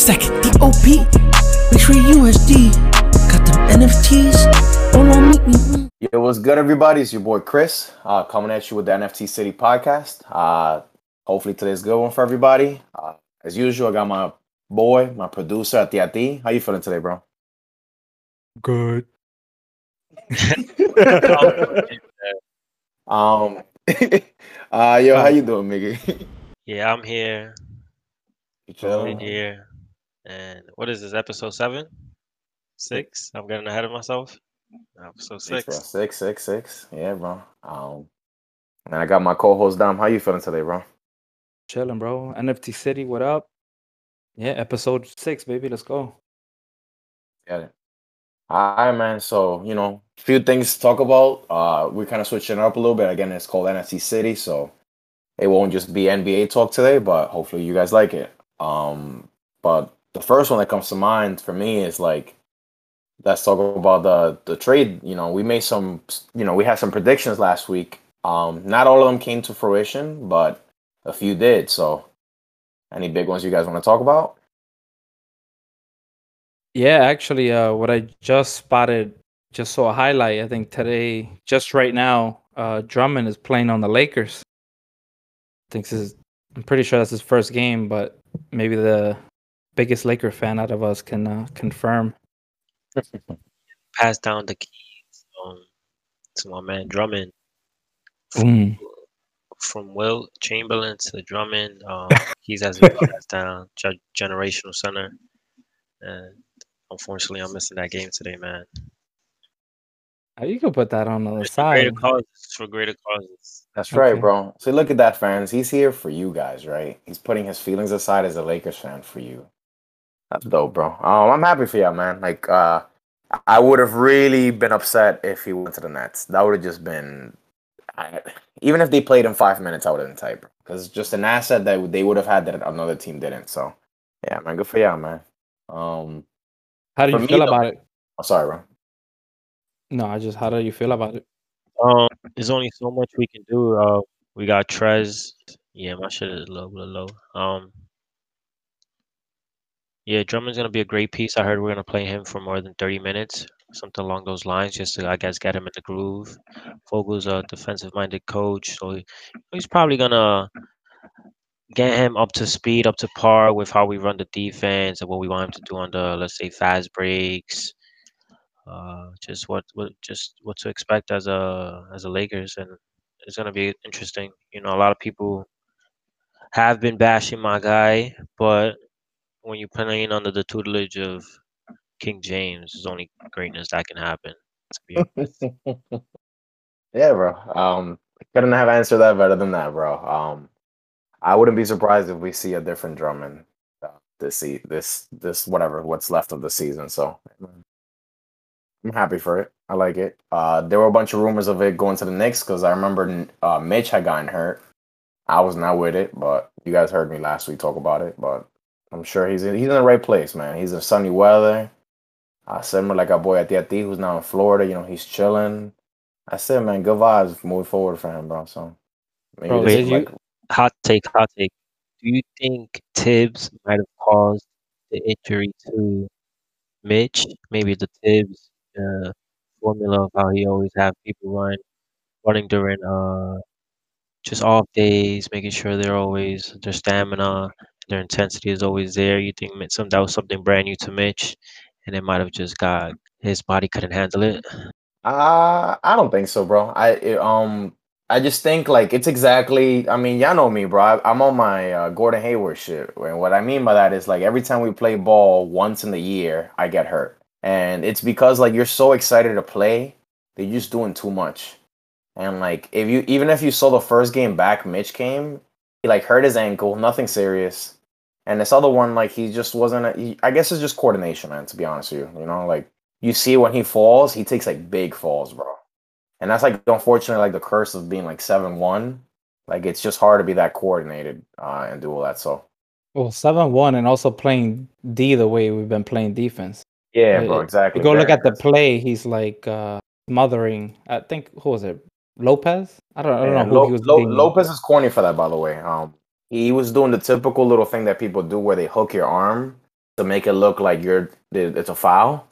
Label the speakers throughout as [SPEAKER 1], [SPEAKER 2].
[SPEAKER 1] Stack it DOP. Make sure USD. Got them NFTs. All on me.
[SPEAKER 2] Yo, what's good, everybody? It's your boy Chris, uh, coming at you with the NFT City podcast. Uh, hopefully today's a good one for everybody. Uh, as usual, I got my boy, my producer, Atiati. How you feeling today, bro?
[SPEAKER 3] Good.
[SPEAKER 2] Um, uh, yo, how you doing, Miggy?
[SPEAKER 4] Yeah, I'm here.
[SPEAKER 2] You
[SPEAKER 4] I'm
[SPEAKER 2] chilling?
[SPEAKER 4] here. And what is this, episode seven? Six? I'm getting ahead of myself. Episode
[SPEAKER 2] Six, bro.
[SPEAKER 4] six.
[SPEAKER 2] Six, six, six. Yeah, bro. Um, and I got my co-host Dom. How you feeling today, bro?
[SPEAKER 3] Chilling, bro. NFT City, what up? Yeah, episode six, baby. Let's go.
[SPEAKER 2] Got it. All right, man. So, you know, a few things to talk about. Uh, we're kind of switching it up a little bit. Again, it's called NFT City, so it won't just be NBA talk today, but hopefully you guys like it. Um, but the first one that comes to mind for me is like, let's talk about the the trade. You know, we made some, you know, we had some predictions last week. Um, not all of them came to fruition, but a few did. So, any big ones you guys want to talk about?
[SPEAKER 3] Yeah, actually, uh, what I just spotted, just saw a highlight. I think today, just right now, uh, Drummond is playing on the Lakers. I think this is, I'm pretty sure that's his first game, but maybe the biggest Laker fan out of us can uh, confirm.
[SPEAKER 4] Pass down the keys um, to my man Drummond.
[SPEAKER 3] Boom.
[SPEAKER 4] From Wilt Chamberlain to Drummond, um, he's as a pass down ge- generational center. And unfortunately, I'm missing that game today, man.
[SPEAKER 3] Uh, You can put that on the
[SPEAKER 4] It's for greater
[SPEAKER 3] side.
[SPEAKER 4] causes. For greater causes.
[SPEAKER 2] That's right, bro. So look at that, fans. He's here for you guys, right? He's putting his feelings aside as a Lakers fan for you. That's dope, bro. Um, I'm happy for you, man. Like, uh, I would have really been upset if he went to the Nets. That would have just been, I, even if they played him five minutes, I would have been tight, bro. Because it's just an asset that they would have had that another team didn't. So, yeah, man, good for you, man. Um,
[SPEAKER 3] How do
[SPEAKER 2] For
[SPEAKER 3] you
[SPEAKER 2] me,
[SPEAKER 3] feel
[SPEAKER 2] though-
[SPEAKER 3] about it?
[SPEAKER 2] I'm sorry, bro.
[SPEAKER 3] No, I just, how do you feel about it?
[SPEAKER 4] Um, there's only so much we can do. Uh, we got Trez. Yeah, my shit is a little bit low. Um, yeah, Drummond's gonna be a great piece. I heard we're gonna play him for more than 30 minutes, something along those lines, just to I guess get him in the groove. Vogel's a defensive-minded coach, so he, he's probably gonna get him up to speed, up to par with how we run the defense and what we want him to do on the let's say fast breaks. Uh, just what what just what to expect as a as a Lakers, and it's gonna be interesting. You know, a lot of people have been bashing my guy, but when you're playing under the tutelage of King James, there's only greatness that can happen.
[SPEAKER 2] Yeah, bro. Um, couldn't have answered that better than that, bro. Um, I wouldn't be surprised if we see a different Drummond uh, this se- this this whatever what's left of the season. So I'm happy for it. I like it. Uh, there were a bunch of rumors of it going to the Knicks because I remember uh, Mitch had gotten hurt. I was not with it, but you guys heard me last week talk about it. But I'm sure he's in, he's in the right place, man. He's in sunny weather. Uh, similar like our boy Atiati, who's now in Florida. You know, he's chilling. I said, man, good vibes moving forward for him, bro. So maybe
[SPEAKER 3] Bro, you-
[SPEAKER 2] like
[SPEAKER 4] hot take, hot take. Do you think Thibs might have caused the injury to Mitch? Maybe the Thibs uh, formula of how he always have people run, running during uh just off days, making sure they're always their stamina, their intensity is always there. You think some that was something brand new to Mitch, and it might have just got his body couldn't handle it.
[SPEAKER 2] Uh, I don't think so, bro. I it, um I just think like it's exactly. I mean, y'all know me, bro. I, I'm on my uh, Gordon Hayward shit, and what I mean by that is like every time we play ball once in the year, I get hurt, and it's because like you're so excited to play, that you're just doing too much, and like if you even if you saw the first game back, Mitch came, he like hurt his ankle, nothing serious, and this other one like he just wasn't. A, he, I guess it's just coordination, man. To be honest with you, you know, like you see when he falls, he takes like big falls, bro. And that's like unfortunately like the curse of being like seven one. Like it's just hard to be that coordinated uh, and do all that. So
[SPEAKER 3] Well, 7 1 and also playing D the way we've been playing defense.
[SPEAKER 2] yeah,
[SPEAKER 3] Uh,
[SPEAKER 2] bro, exactly.
[SPEAKER 3] You go look at the play, he's like uh, smothering. I think, who was it? Lopez? I don't, I don't
[SPEAKER 2] Yeah,
[SPEAKER 3] know who
[SPEAKER 2] Lo-
[SPEAKER 3] he was
[SPEAKER 2] Lo- Lopez is corny for that, by the way. Um, he was doing the typical little thing that people do where they hook your arm to make it look like you're it's a foul.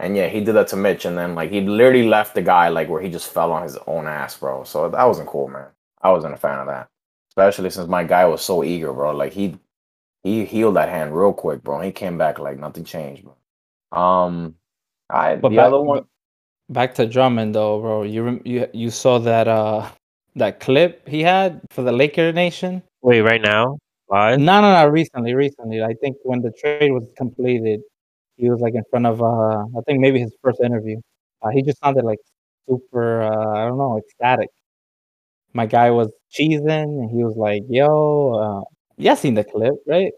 [SPEAKER 2] And yeah, he did that to Mitch, and then like he literally left the guy like where he just fell on his own ass, bro. So that wasn't cool, man. I wasn't a fan of that, especially since my guy was so eager, bro. Like he he healed that hand real quick, bro. He came back like nothing changed, bro. Um, I
[SPEAKER 3] But
[SPEAKER 2] the
[SPEAKER 3] back,
[SPEAKER 2] other one,
[SPEAKER 3] back to Drummond though, bro. You you you saw that uh that clip he had for the Laker Nation?
[SPEAKER 4] Wait, right now, live.
[SPEAKER 3] No, no, no. Recently, recently. I think when the trade was completed, he was like in front of uh I think maybe his first interview. Uh, he just sounded like super uh I don't know ecstatic. My guy was cheesing and he was like, "Yo, uh, yeah, seen the clip, right?"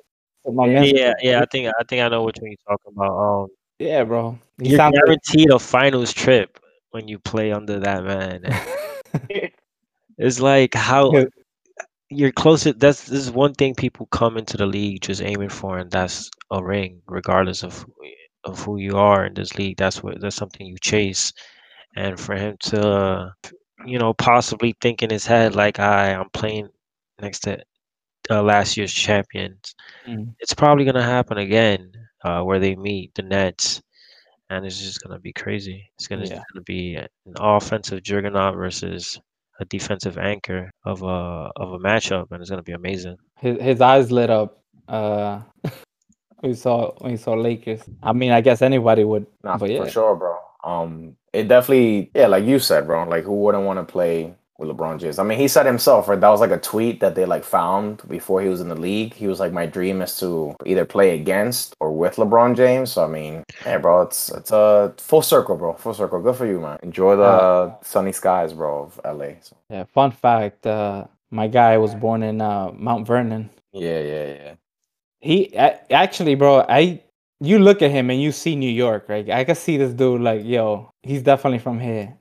[SPEAKER 3] So man's
[SPEAKER 4] Yeah, yeah. I think I think I know which one you're talking about. Um,
[SPEAKER 3] yeah, bro. He
[SPEAKER 4] you're
[SPEAKER 3] like
[SPEAKER 4] guaranteed a finals trip when you play under that man. It's like how
[SPEAKER 3] Yeah.
[SPEAKER 4] You're closer. That's this is one thing people come into the league just aiming for, and that's a ring, regardless of of who you are in this league. That's what that's something you chase, and for him to, you know, possibly think in his head like, "I, I'm playing next to uh, last year's champions."
[SPEAKER 3] Mm.
[SPEAKER 4] It's probably gonna happen again, uh, where they meet the Nets, and it's just gonna be crazy. It's gonna, it's gonna be an offensive juggernaut versus a defensive anchor of a of a matchup, and it's gonna be amazing.
[SPEAKER 3] his his eyes lit up uh when he saw we saw Lakers. I mean, I guess anybody would,
[SPEAKER 2] Nah,
[SPEAKER 3] but yeah,
[SPEAKER 2] for sure, bro. Um, it definitely, yeah, like you said, bro. Like, who wouldn't want to play with LeBron James? I mean, he said himself, right? That was like a tweet that they like found before he was in the league. He was like, "My dream is to either play against or with LeBron James." So I mean, yeah, bro, it's it's a full circle, bro. Full circle. Good for you, man. Enjoy the
[SPEAKER 3] Uh,
[SPEAKER 2] sunny skies, bro, of LA. So,
[SPEAKER 3] yeah. Fun fact: uh, my guy was born in uh, Mount Vernon.
[SPEAKER 2] yeah, yeah, yeah.
[SPEAKER 3] He a- actually, bro, I you look at him and you see New York, right? I can see this dude like, yo, he's definitely from here.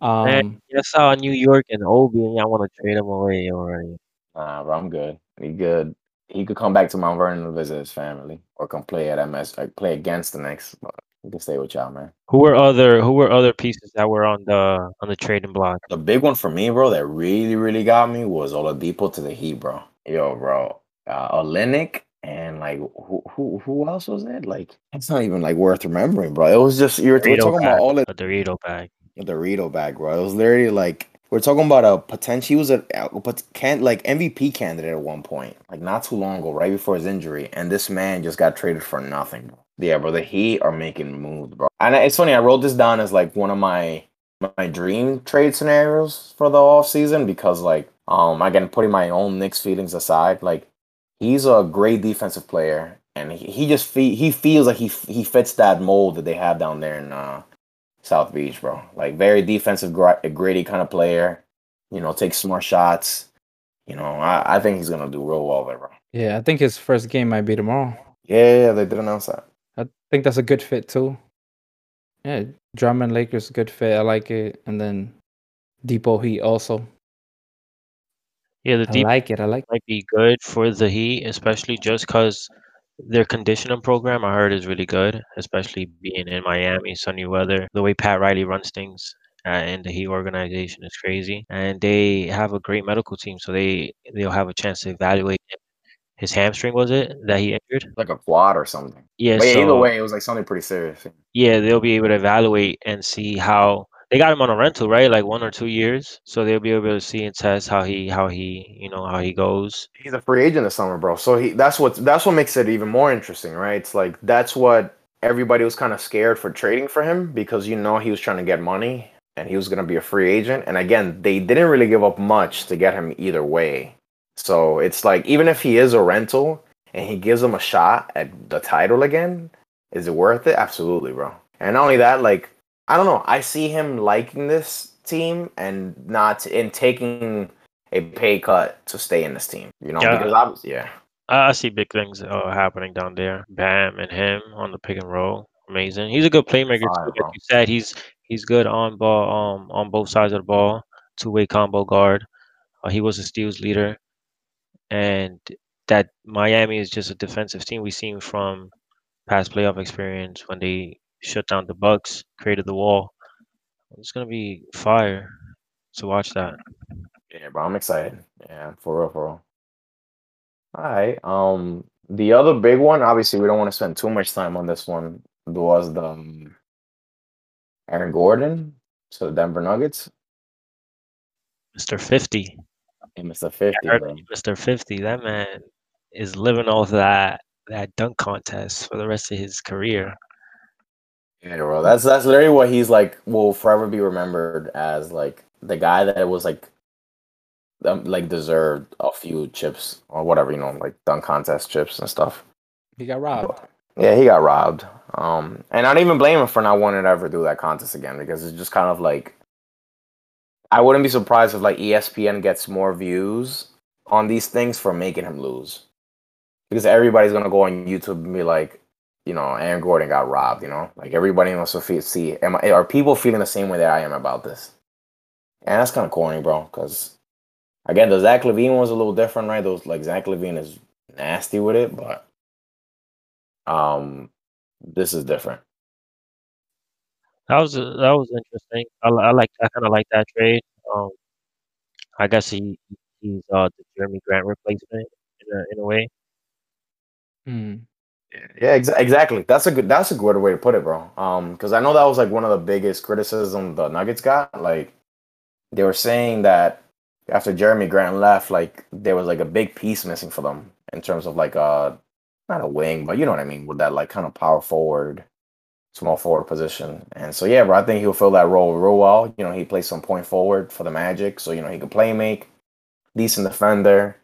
[SPEAKER 4] Man,
[SPEAKER 3] Um,
[SPEAKER 4] I saw New York and Obi, and I want to trade him away already.
[SPEAKER 2] Nah, bro, I'm good. He good. He could come back to Mount Vernon to visit his family, or come play at MS, like play against the Knicks. But he can stay with y'all, man.
[SPEAKER 4] Who were other Who were other pieces that were on the on the trading block?
[SPEAKER 2] The big one for me, bro, that really, really got me was Oladipo to the Heat, bro. Yo, bro, uh, Olynyk and like who, who, who else was it? Like it's not even like worth remembering, bro. It was just you were we're talking
[SPEAKER 4] bag,
[SPEAKER 2] about all the
[SPEAKER 4] Dorito bag.
[SPEAKER 2] Dorito bag, bro. It was literally like we're talking about a potential. He was a, pot- can like MVP candidate at one point, like not too long ago, right before his injury, and this man just got traded for nothing. Yeah, bro. The Heat are making moves, bro. And it's funny. I wrote this down as like one of my my dream trade scenarios for the off season because like um again putting my own Knicks feelings aside, like he's a great defensive player and he, he just fe- he feels like he he fits that mold that they have down there in uh South Beach, bro. Like very defensive, gr- gritty kind of player. You know, takes smart shots. You know, I, I think he's gonna do real well there, bro.
[SPEAKER 3] yeah, I think his first game might be tomorrow.
[SPEAKER 2] Yeah, yeah, yeah, they did announce that.
[SPEAKER 3] I think that's a good fit too. Yeah, Drummond Lakers good fit. I like it, and then Dipo Heat also.
[SPEAKER 4] Yeah, the
[SPEAKER 3] I
[SPEAKER 4] deep
[SPEAKER 3] like it. I like.
[SPEAKER 4] might be good for the Heat, especially just because their conditioning program I heard is really good, especially being in Miami, sunny weather. The way Pat Riley runs things uh, in the Heat organization is crazy, and they have a great medical team, so they they'll have a chance to evaluate him. his hamstring. Was it that he injured?
[SPEAKER 2] Like a quad or something.
[SPEAKER 4] Yeah,
[SPEAKER 2] But yeah, either way, it was like something pretty serious.
[SPEAKER 4] yeah, they'll be able to evaluate and see how they got him on a rental, right? Like one or two years, so they'll be able to see and test how he how he you know how he goes.
[SPEAKER 2] He's a free agent this summer, bro. So he that's what that's what makes it even more interesting, right? It's like that's what everybody was kind of scared for trading for him because you know he was trying to get money and he was going to be a free agent. And again, they didn't really give up much to get him either way. So it's like even if he is a rental and he gives them a shot at the title again, is it worth it? Absolutely, bro. And not only that, like I don't know, I see him liking this team and not in taking a pay cut to stay in this team. You know,
[SPEAKER 4] Yeah.
[SPEAKER 2] because obviously, yeah,
[SPEAKER 4] I see big things uh, happening down there. Bam and him on the pick and roll, amazing. He's a good playmaker
[SPEAKER 2] Fire,
[SPEAKER 4] too. Like you said, he's he's good on ball, um, on both sides of the ball, two way combo guard. Uh, he was a steals leader, and that Miami is just a defensive team. We've seen from past playoff experience when they shut down the Bucks, created the wall. It's gonna be fire to watch that.
[SPEAKER 2] yeah, bro. I'm excited. Yeah, for real, for real. All right. Um, the other big one, obviously, we don't want to spend too much time on this one. Was the um, Aaron Gordon to the Denver Nuggets
[SPEAKER 4] Mr. 50.
[SPEAKER 2] and Mr. Fifty,
[SPEAKER 4] I heard
[SPEAKER 2] bro.
[SPEAKER 4] Mr. 50. That man is living off that that dunk contest for the rest of his career.
[SPEAKER 2] Yeah, bro. That's that's literally what he's like. Will forever be remembered as like the guy that was like, um, like deserved a few chips or whatever you know, like dunk contest chips and stuff.
[SPEAKER 3] He got robbed.
[SPEAKER 2] Yeah, he got robbed. Um, and I don't even blame him for not wanting to ever do that contest again because it's just kind of like I wouldn't be surprised if like ESPN gets more views on these things for making him lose. Because everybody's gonna go on YouTube and be like, you know, Aaron Gordon got robbed, you know? Like everybody wants to feel, see am I, are people feeling the same way that I am about this? And that's kind of corny, bro, because again, the Zach LaVine was a little different, right? Those like Zach LaVine is nasty with it, but um this is different.
[SPEAKER 4] That was that was interesting. I, I like I kind of like that trade. Um, I guess he he's uh the Jerami Grant replacement in a in a way.
[SPEAKER 3] Hmm.
[SPEAKER 2] Yeah, exa- exactly. That's a good. That's a good way to put it, bro. Um, because I know that was like one of the biggest criticism the Nuggets got. Like, they were saying that after Jerami Grant left, like there was like a big piece missing for them in terms of like uh not a wing, but you know what I mean, with that like kind of power forward, small forward position. And so yeah, bro, I think he'll fill that role real well. You know, he plays some point forward for the Magic, so you know he can play make, decent defender,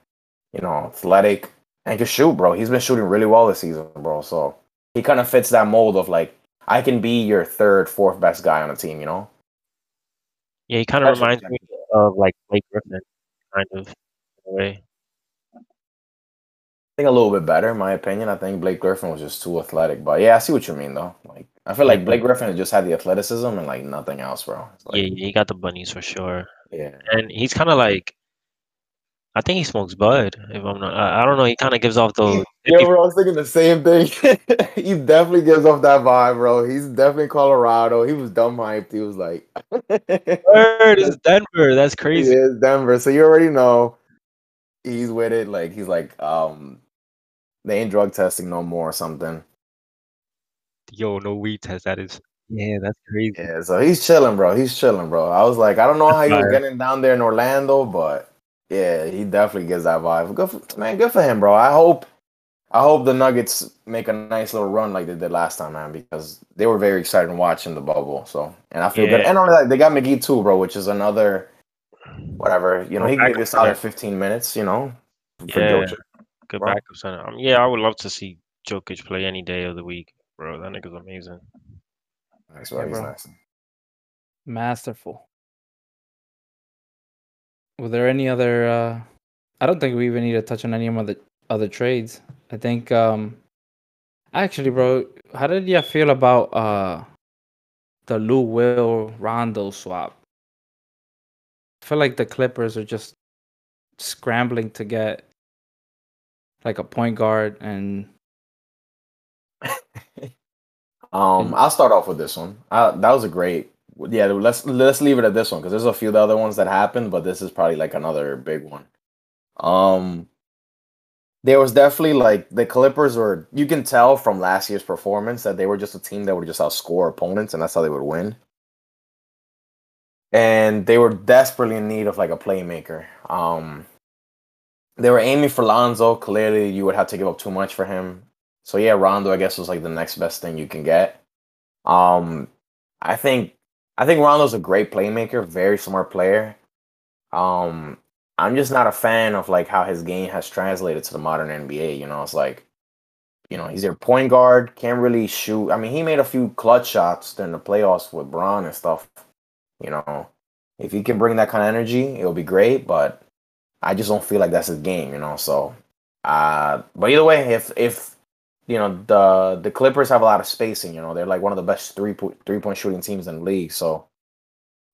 [SPEAKER 2] you know, athletic, and can shoot, bro. He's been shooting really well this season, bro. So he kind of fits that mold of like I can be your third, fourth best guy on the team. You know,
[SPEAKER 4] Yeah, he kind of
[SPEAKER 2] That's
[SPEAKER 4] reminds me of like Blake Griffin, kind of in a way.
[SPEAKER 2] I think a little bit better, in my opinion. I think Blake Griffin was just too athletic, but yeah, I see what you mean though. Like I feel like Blake Griffin just had the athleticism and like nothing else, bro. It's
[SPEAKER 4] Yeah, he got the bunnies for sure,
[SPEAKER 2] yeah.
[SPEAKER 4] and he's kind of like. I think he smokes bud. If I'm not, I, I don't know. He kind of gives off those.
[SPEAKER 2] Yeah, bro, I was thinking the same thing. he definitely gives off that vibe, bro. He's definitely Colorado. He was dumb hyped. He was like,
[SPEAKER 4] Word is Denver. That's
[SPEAKER 2] he
[SPEAKER 4] crazy.
[SPEAKER 2] is Denver. So you already know he's with it. Like he's like, um, they ain't drug testing no more or something.
[SPEAKER 4] Yo, no weed test. That is. Yeah, that's crazy.
[SPEAKER 2] Yeah, so he's chilling, bro. He's chilling, bro. I was like, I don't know how he was
[SPEAKER 4] Fire.
[SPEAKER 2] getting down there in Orlando, but yeah, he definitely gives that vibe. Good for, man, good for him, bro. I hope I hope the Nuggets make a nice little run like they did last time, man, because they were very excited watching the bubble. So and I feel good. And only that they got McGee too, bro, which is another whatever. You know, he can give you a solid 15 minutes, you know. For
[SPEAKER 4] Yeah.
[SPEAKER 2] Jokic.
[SPEAKER 4] Good
[SPEAKER 2] Bro.
[SPEAKER 4] backup center. Um, yeah, I would love to see Jokic play any day of the week, bro. That nigga's amazing.
[SPEAKER 2] That's why
[SPEAKER 3] Yeah,
[SPEAKER 2] he's
[SPEAKER 3] bro.
[SPEAKER 2] nice.
[SPEAKER 3] Masterful. Were there any other? uh I don't think we even need to touch on any of the other trades. I think. um Actually, bro, how did you feel about uh the Lou Will Rondo swap? I feel like the Clippers are just scrambling to get like a point guard and
[SPEAKER 2] Um, I'll start off with this one. Uh, that was a great. Yeah, let's let's leave it at this one because there's a few the other ones that happened, but this is probably like another big one. Um, there was definitely like the Clippers were. You can tell from last year's performance that they were just a team that would just outscore opponents, and that's how they would win. And they were desperately in need of like a playmaker. Um, they were aiming for Lonzo. Clearly, you would have to give up too much for him. So yeah, Rondo, I guess, was like the next best thing you can get. Um, I think I think Rondo's a great playmaker, very smart player. Um, I'm just not a fan of like how his game has translated to the modern NBA. You know, it's like, you know, he's their point guard, can't really shoot. I mean, he made a few clutch shots during the playoffs with Bron and stuff. You know, if he can bring that kind of energy, it'll be great. But I just don't feel like that's his game. You know, so. Uh, but either way, if if you know the the Clippers have a lot of spacing. You know, they're like one of the best three point three point shooting teams in the league. So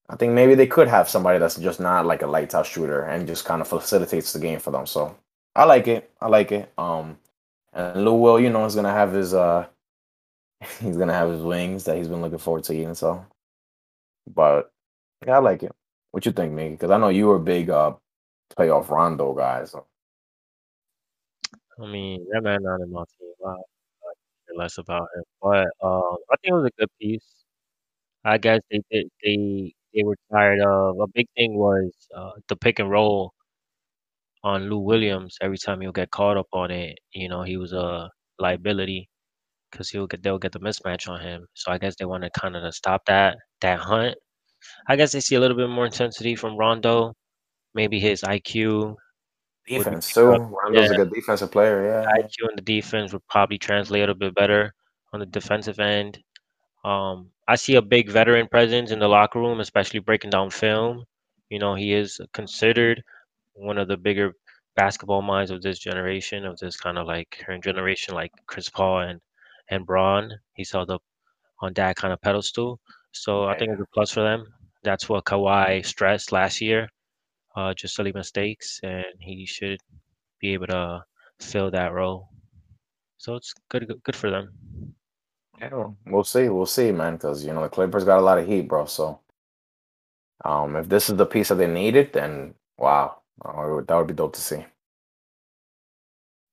[SPEAKER 2] I think maybe they could have somebody that's just not like a lights out shooter and just kind of facilitates the game for them. So I like it. I like it. Um, and Lou Will, you know, is gonna have his uh, he's gonna have his wings that he's been looking forward to eating. So, but yeah, I like it. What you think, Miggy? Because I know you were a big uh playoff Rondo guy. So
[SPEAKER 4] I mean, that man not in my team. Less about him. But um, I think it was a good piece. I guess they they they, were tired of a big thing was uh, the pick and roll on Lou Williams. Every time he'll get caught up on it, you know, he was a liability because he'll get they'll get the mismatch on him. So I guess they want to kind of to stop that that hunt. I guess they see a little bit more intensity from Rondo. Maybe his IQ
[SPEAKER 2] Defense
[SPEAKER 4] picked
[SPEAKER 2] too.
[SPEAKER 4] up.
[SPEAKER 2] Rondo's
[SPEAKER 4] Yeah,
[SPEAKER 2] a good defensive player. Yeah. yeah.
[SPEAKER 4] IQ and the defense would probably translate a little bit better on the defensive end. Um, I see a big veteran presence in the locker room, especially breaking down film. You know, he is considered one of the bigger basketball minds of this generation, of this kind of like current generation, like Chris Paul and and Bron. He's held up on that kind of pedestal. So I think it's a plus for them. That's what Kawhi stressed last year. Uh, just silly mistakes, and he should be able to fill that role. So it's good, good, good for them.
[SPEAKER 2] Yeah, well, we'll see. We'll see, man. Because you know the Clippers got a lot of heat, bro. So, um, if this is the piece that they needed, then wow, uh, that would be dope to see.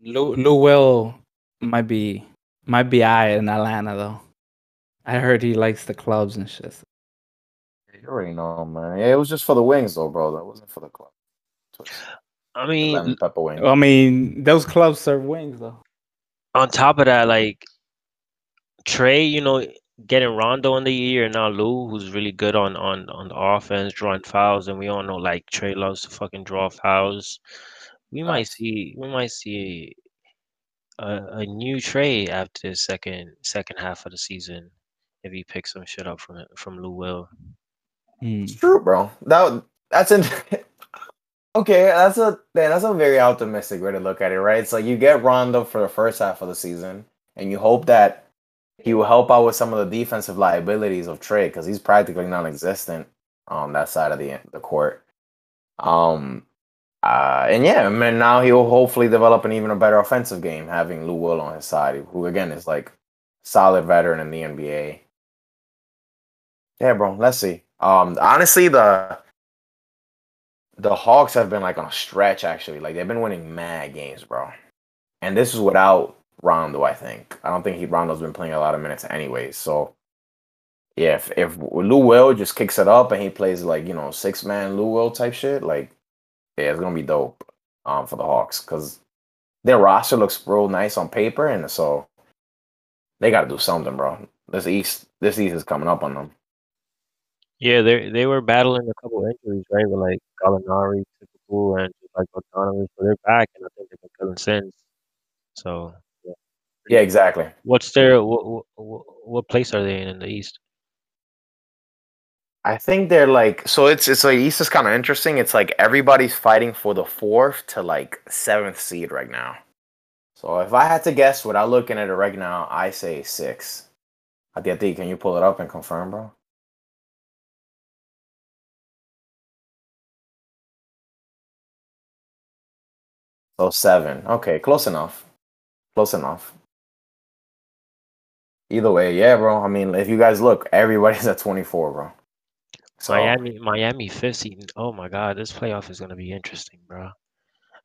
[SPEAKER 3] Lou Lou Will might be might be I in Atlanta though. I heard he likes the clubs and shit.
[SPEAKER 2] You already know, man. Yeah, it was just for the wings, though, bro. That wasn't for the club. It
[SPEAKER 4] I mean,
[SPEAKER 2] lemon pepper wings.
[SPEAKER 3] I mean, those clubs serve wings though.
[SPEAKER 4] on top of that, like Trey, you know, getting Rondo in the year and now Lou, who's really good on on on the offense, drawing fouls, and we all know like Trey loves to fucking draw fouls. We might see we might see a, a new Trey after the second second half of the season if he picks some shit up from from Lou Will.
[SPEAKER 3] Hmm.
[SPEAKER 2] It's true, bro. That that's in. okay, that's a man, that's a very optimistic way to look at it, right? It's like you get Rondo for the first half of the season, and you hope that he will help out with some of the defensive liabilities of Trey because he's practically non-existent on that side of the the court. Um, uh, and yeah, I mean, now he'll hopefully develop an even a better offensive game having Lou Will on his side, who again is like solid veteran in the NBA. Yeah, bro. Let's see. Um, honestly, the the Hawks have been like on a stretch actually. Like they've been winning mad games, bro. And this is without Rondo, I think. I don't think he Rondo's been playing a lot of minutes anyways. So yeah, if, if Lou Will just kicks it up and he plays like, you know, six man Lou Will type shit, like yeah, it's gonna be dope um for the Hawks because their roster looks real nice on paper and so they gotta do something, bro. This East this East is coming up on them.
[SPEAKER 4] Yeah, they they were battling a couple injuries, right? With like Gallinari, typical, and like Bogdanovic, but they're back, and I think they've been killing since. So, yeah.
[SPEAKER 2] Yeah, exactly.
[SPEAKER 4] What's their what, what what place are they in in the East?
[SPEAKER 2] I think they're like so it's it's like East is kind of interesting. It's like everybody's fighting for the fourth to like seventh seed right now. So if I had to guess without looking at it right now, I say six. Atiati, can you pull it up and confirm, bro? So seven. Okay, close enough. Close enough. Either way, yeah, bro. I mean, if you guys look, everybody's at 24, bro. So
[SPEAKER 4] Miami, Miami fifth seed. Oh my God, this playoff is gonna be interesting, bro.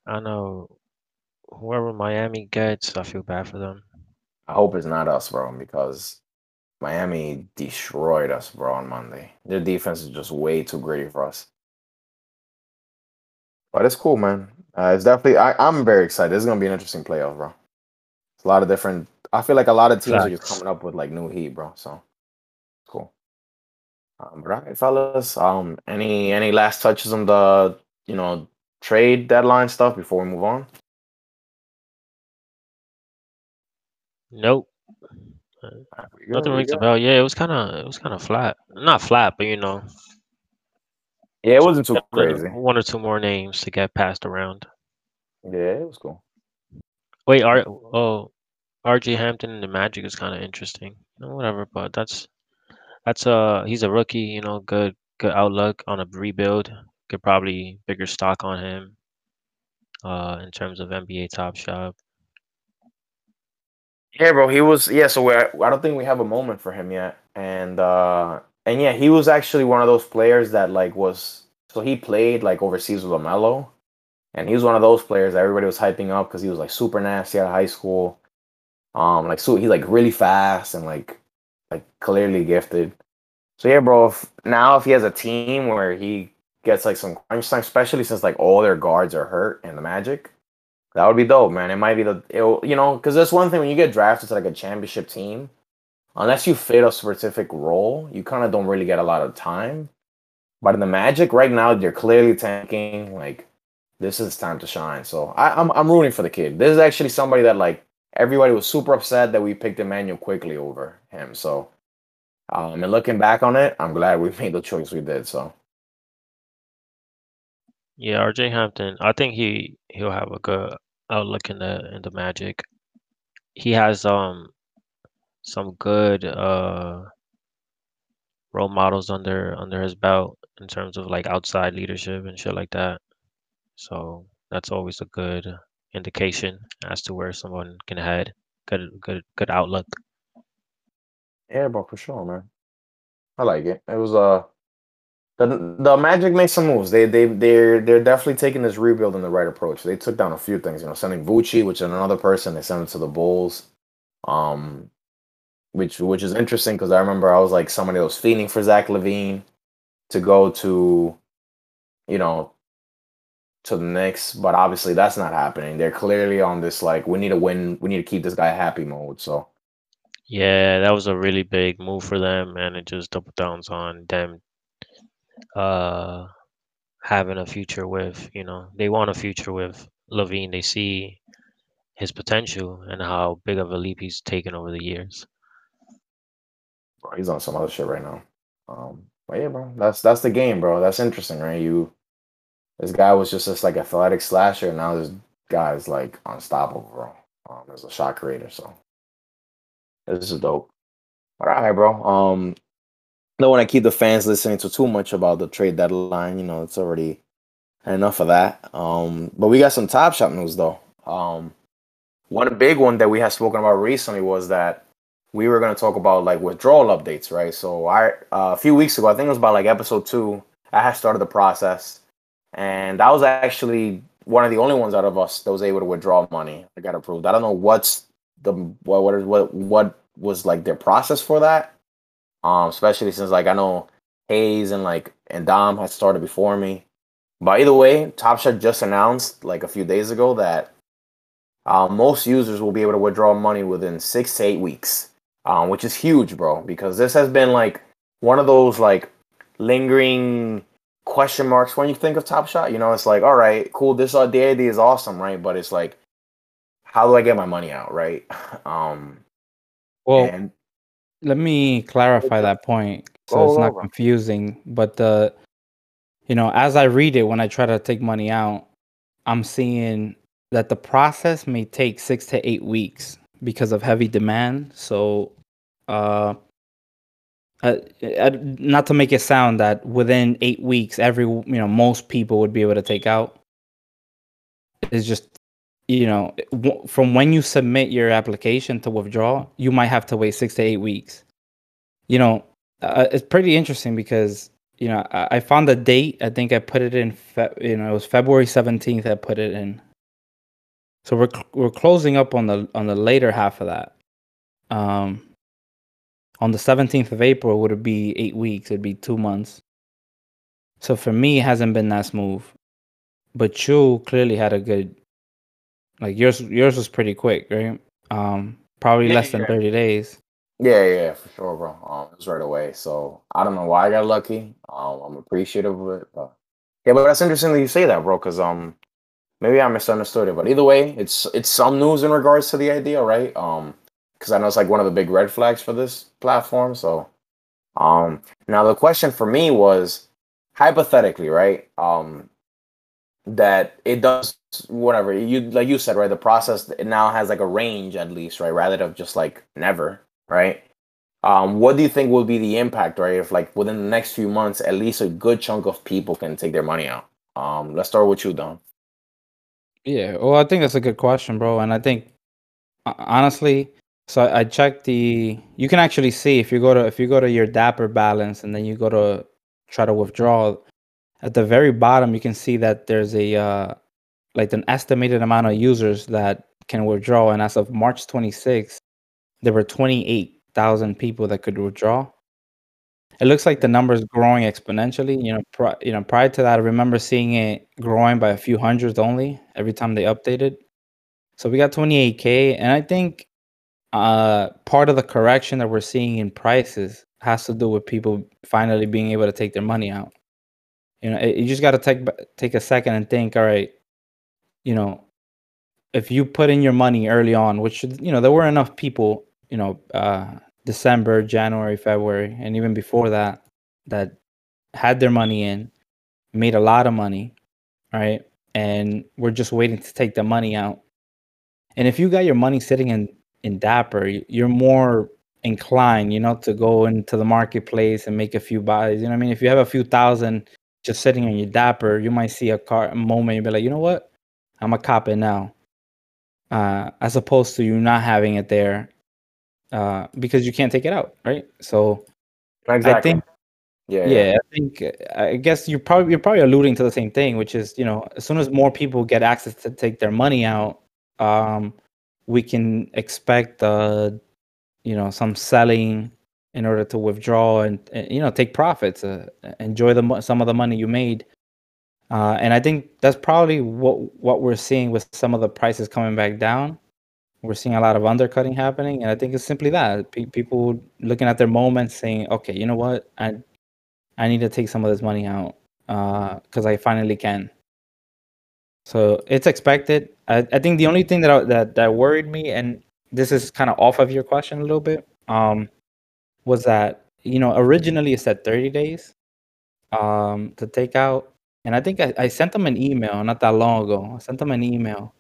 [SPEAKER 4] I know whoever Miami gets, I feel bad for them.
[SPEAKER 2] I hope it's not us, bro, because Miami destroyed us, bro, on Monday. Their defense is just way too gritty for us. But it's cool, man. Uh, it's definitely. I, I'm very excited. This is gonna be an interesting playoff, bro. It's a lot of different. I feel like a lot of teams are just coming up with like new heat, bro. So it's cool. Um, but all right, fellas. Um, any any last touches on the you know trade deadline stuff before we move on?
[SPEAKER 4] Nope, nothing rings a bell. Yeah, it was kind of it was kind of flat. Not flat, but you know,
[SPEAKER 2] Yeah, it wasn't too crazy.
[SPEAKER 4] one or two more names to get passed around.
[SPEAKER 2] Yeah, it was cool.
[SPEAKER 4] Wait, R oh, RJ Hampton and the Magic is kind of interesting. Whatever, but that's that's uh he's a rookie. You know, good good outlook on a rebuild. Could probably bigger stock on him. Uh, in terms of NBA Top Shot.
[SPEAKER 2] Yeah, bro, he was yeah. So we're, I don't think we have a moment for him yet, and uh and yeah, he was actually one of those players that like was so he played like overseas with LaMelo, and he was one of those players that everybody was hyping up because he was like super nasty out of high school. Um, like so he's like really fast and like like clearly gifted. So yeah, bro. If, now if he has a team where he gets like some crunch time, especially since like all their guards are hurt in the Magic, that would be dope, man. It might be the it'll, you know because that's one thing when you get drafted to like a championship team, unless you fit a specific role, you kind of don't really get a lot of time. But in the Magic right now, they're clearly tanking. Like this is time to shine. So I, I'm I'm rooting for the kid. This is actually somebody that like everybody was super upset that we picked Immanuel Quickley over him. So um, and looking back on it, I'm glad we made the choice we did. So
[SPEAKER 4] Yeah, RJ Hampton. I think he he'll have a good outlook in the in the Magic. He has um some good uh role models under under his belt in terms of like outside leadership and shit like that. So that's always a good indication as to where someone can head. Good good good outlook.
[SPEAKER 2] yeah, bro, for sure, man. I like it. It was uh the the Magic made some moves. They they they're they're definitely taking this rebuild in the right approach. They took down a few things, you know, sending Vooch, which is another person, they sent him to the Bulls. Um which which is interesting because I remember I was like somebody that was feeding for Zach LaVine to go to, you know, to the Knicks, but obviously that's not happening. They're clearly on this like we need to win, we need to keep this guy happy mode. So
[SPEAKER 4] Yeah, that was a really big move for them and it just double downs on them uh having a future with, you know, they want a future with LaVine. They see his potential and how big of a leap he's taken over the years.
[SPEAKER 2] Bro, he's on some other shit right now. Um, but yeah, bro, that's that's the game, bro. That's interesting, right? You, this guy was just this like athletic slasher, and now this guy is like unstoppable, bro. Um, as a shot creator, so this is dope. All right, bro. Um, don't want to keep the fans listening to too much about the trade deadline. You know, it's already enough of that. Um, but we got some top shot news though. Um, one big one that we had spoken about recently was that we were going to talk about like withdrawal updates, right? So I uh, a few weeks ago, I think it was about like episode two, I had started the process, and I was actually one of the only ones out of us that was able to withdraw money. I got approved. I don't know what's the what what what was like their process for that. Um, especially since like I know Hayes and like and Dom had started before me. But either way, Top Shot just announced like a few days ago that uh, most users will be able to withdraw money within six to eight weeks, um, which is huge, bro. Because this has been like one of those like lingering question marks when you think of Top Shot. You know, it's like, all right, cool. This uh, the idea is awesome, right? But it's like, how do I get my money out, right? Um,
[SPEAKER 3] Well,
[SPEAKER 2] and
[SPEAKER 3] let me clarify that point so
[SPEAKER 2] Go
[SPEAKER 3] it's not confusing. But the, you know, as I read it, when I try to take money out, I'm seeing that the process may take six to eight weeks because of heavy demand. So, uh, not to make it sound that within eight weeks, every you know most people would be able to take out. It's just you know from when you submit your application to withdraw, you might have to wait six to eight weeks. You know, uh, it's pretty interesting because you know I, I found the date. I think I put it in. Fe- you know, it was February seventeenth. I put it in. So we're cl- we're closing up on the on the later half of that. Um, on the seventeenth of April would it be eight weeks? It'd be two months. So for me, it hasn't been that smooth. But you clearly had a good, like yours. Yours was pretty quick, right? Um, probably
[SPEAKER 2] Yeah,
[SPEAKER 3] less than
[SPEAKER 2] yeah.
[SPEAKER 3] thirty days.
[SPEAKER 2] Yeah, yeah, for sure, bro. Um, it was right away. So I don't know why I got lucky. Um, I'm appreciative of it. But yeah, but that's interesting that you say that, bro. Because um, maybe I misunderstood it. But either way, it's it's some news in regards to the idea, right? Um, because I know it's like one of the big red flags for this platform. So, um, now the question for me was hypothetically, right? Um, that it does whatever you like you said, right? The process it now has like a range at least, right? Rather than just like never, right? Um, what do you think will be the impact, right? If like within the next few months, at least a good chunk of people can take their money out. Um, let's start with you, Don.
[SPEAKER 3] Yeah, well, I think that's a good question, bro. And I think honestly, so I, checked the. You can actually see if you go to if you go to your Dapper balance and then you go to try to withdraw. At the very bottom, you can see that there's a uh, like an estimated amount of users that can withdraw, and as of March 26th, there were 28,000 people that could withdraw. It looks like the number is growing exponentially. You know, you know, prior to that, I remember seeing it growing by a few hundreds only every time they updated. So we got 28k, and I think uh, part of the correction that we're seeing in prices has to do with people finally being able to take their money out. You know, it- you just got to take take a second and think. All right, you know, if you put in your money early on, which you know there were enough people, you know, uh, December, January, February, and even before that, that had their money in, made a lot of money, right? And we're just waiting to take the money out. And if you got your money sitting in in Dapper, you're more inclined, you know, to go into the marketplace and make a few buys. You know what I mean? If you have a few thousand just sitting on your Dapper, you might see a car a moment you'll be like, you know what? I'm a cop it now. Uh, as opposed to you not having it there uh, because you can't take it out, right? So
[SPEAKER 2] Exactly.
[SPEAKER 3] I think
[SPEAKER 2] yeah,
[SPEAKER 3] yeah, I think I guess you're probably you're probably alluding to the same thing, which is you know as soon as more people get access to take their money out, um, we can expect uh, you know some selling in order to withdraw and, and you know take profits, uh, enjoy the mo- some of the money you made. Uh, and I think that's probably what what we're seeing with some of the prices coming back down. We're seeing a lot of undercutting happening, and I think it's simply that Pe- people looking at their moment, saying, "Okay, you know what? I I need to take some of this money out because I finally can." So it's expected. I, I think the only thing that I, that that worried me, and this is kind of off of your question a little bit, um, was that you know originally it said 30 days um, to take out, and I think I, I sent them an email not that long ago. I sent them an email,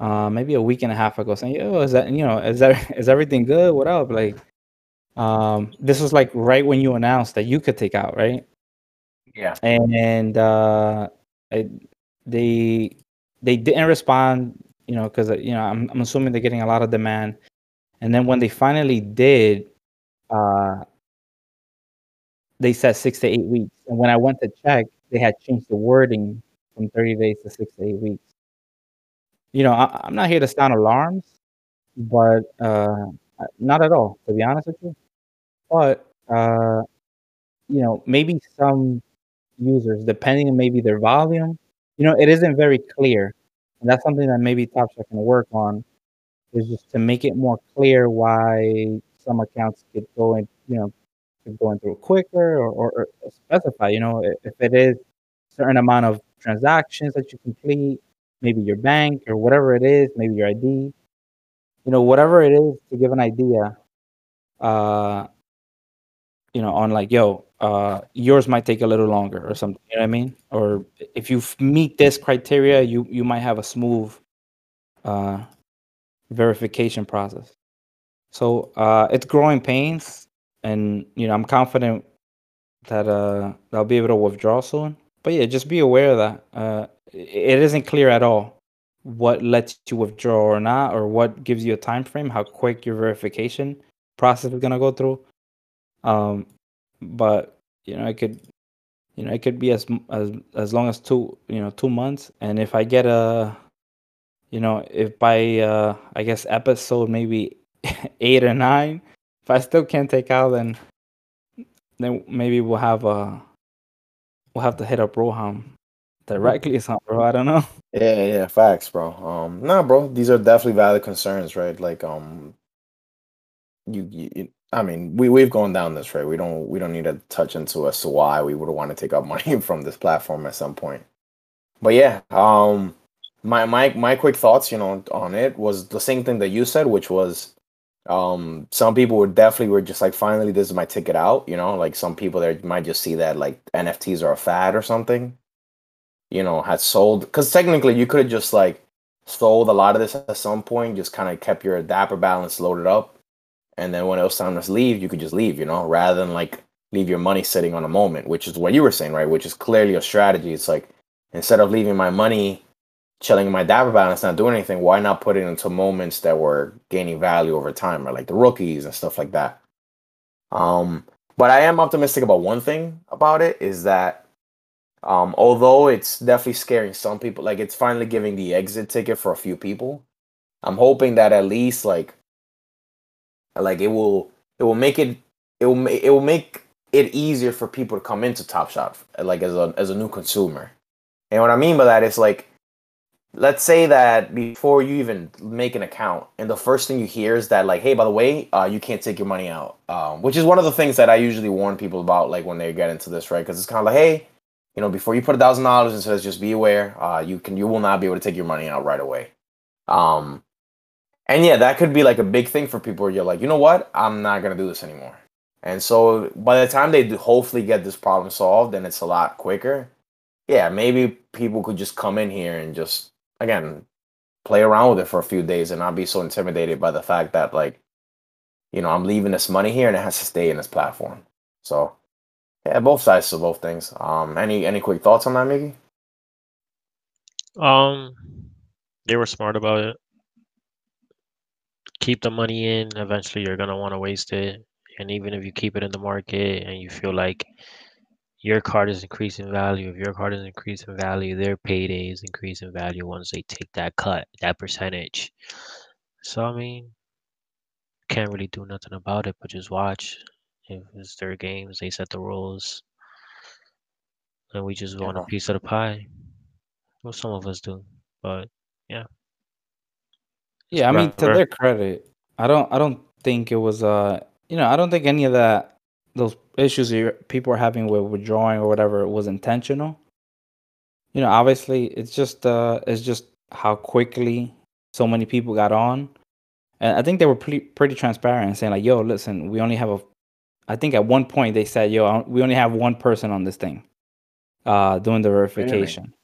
[SPEAKER 3] uh, maybe a week and a half ago, saying, "Yo, is that you know is that is everything good? What up?" Like, um, this was like right when you announced that you could take out, right?
[SPEAKER 2] yeah.
[SPEAKER 3] and uh, I, they they didn't respond, you know, because you know I'm I'm assuming they're getting a lot of demand, and then when they finally did, uh, they said six to eight weeks, and when I went to check, they had changed the wording from 30 days to six to eight weeks. You know, I, I'm not here to sound alarms, but uh, not at all, to be honest with you. But uh, you know, maybe some users, depending on maybe their volume. You know, it isn't very clear, and that's something that maybe Top Shot can work on. Is just to make it more clear why some accounts could go in, you know, could go in through quicker, or, or, or specify, you know, i- if it is certain amount of transactions that you complete, maybe your bank or whatever it is, maybe your ID, you know, whatever it is to give an idea. Uh, you know, on like, yo, uh, yours might take a little longer or something. You know what I mean? Or if you meet this criteria, you you might have a smooth uh, verification process. So uh, it's growing pains, and you know, I'm confident that uh, I'll be able to withdraw soon. But yeah, just be aware that uh, it isn't clear at all what lets you withdraw or not, or what gives you a time frame, how quick your verification process is gonna go through. Um, but you know, it could, you know, it could be as as as long as two, you know, two months. And if I get a, you know, if by uh, I guess episode maybe eight or nine, if I still can't take out, then then maybe we'll have a, we'll have to hit up Roham directly something, bro. I don't know.
[SPEAKER 2] Yeah, yeah, facts, bro. Um, nah, bro, these are definitely valid concerns, right? Like, um, you, you, I mean, we we've gone down this, right? We don't we don't need to touch into as to why we would want to take out money from this platform at some point. But yeah, um, my my my quick thoughts, you know, on it was the same thing that you said, which was, um, some people were definitely were just like, finally, this is my ticket out, you know, like some people there might just see that like NFTs are a fad or something you know, had sold because technically you could have just like sold a lot of this at some point, just kind of kept your dapper balance loaded up, and then when it was time to leave, you could just leave, you know, rather than like leave your money sitting on a moment, which is what you were saying, right? Which is clearly a strategy. It's like instead of leaving my money chilling in my dapper balance, not doing anything, why not put it into moments that were gaining value over time, or like the rookies and stuff like that. Um, but I am optimistic about one thing about it is that Um, although it's definitely scaring some people, like it's finally giving the exit ticket for a few people. I'm hoping that at least like like it will it will make it it will it will make it easier for people to come into Top Shot like as a as a new consumer. And what I mean by that is like let's say that before you even make an account and the first thing you hear is that like hey by the way uh, you can't take your money out um, which is one of the things that i usually warn people about like when they get into this right because it's kind of like hey you know before you put a thousand dollars and says just be aware uh, you can you will not be able to take your money out right away. Um, and yeah that could be like a big thing for people where you're like you know what? I'm not to do this anymore. And so by the time they do hopefully get this problem solved and it's a lot quicker. Yeah maybe people could just come in here and just again play around with it for a few days and not be so intimidated by the fact that like you know i'm leaving this money here and it has to stay in this platform. So yeah both sides of both things um any any quick thoughts on that Mickey?
[SPEAKER 4] Um, they were smart about it. Keep the money in. Eventually, you're gonna want to waste it, and even if you keep it in the market and you feel like your card is increasing value. If your card is increasing value, their payday is increasing value once they take that cut, that percentage. So I mean, can't really do nothing about it, but just watch. If was their games, they set the rules, and we just want a piece of the pie. Well, some of us do, but yeah.
[SPEAKER 3] Yeah, I mean to their credit, I don't I don't think it was uh you know, I don't think any of that those issues you people are having with withdrawing or whatever was intentional. You know, obviously it's just uh it's just how quickly so many people got on. And I think they were pretty pretty transparent saying like, "Yo, listen, we only have a I think at one point they said, "Yo, we only have one person on this thing uh doing the verification."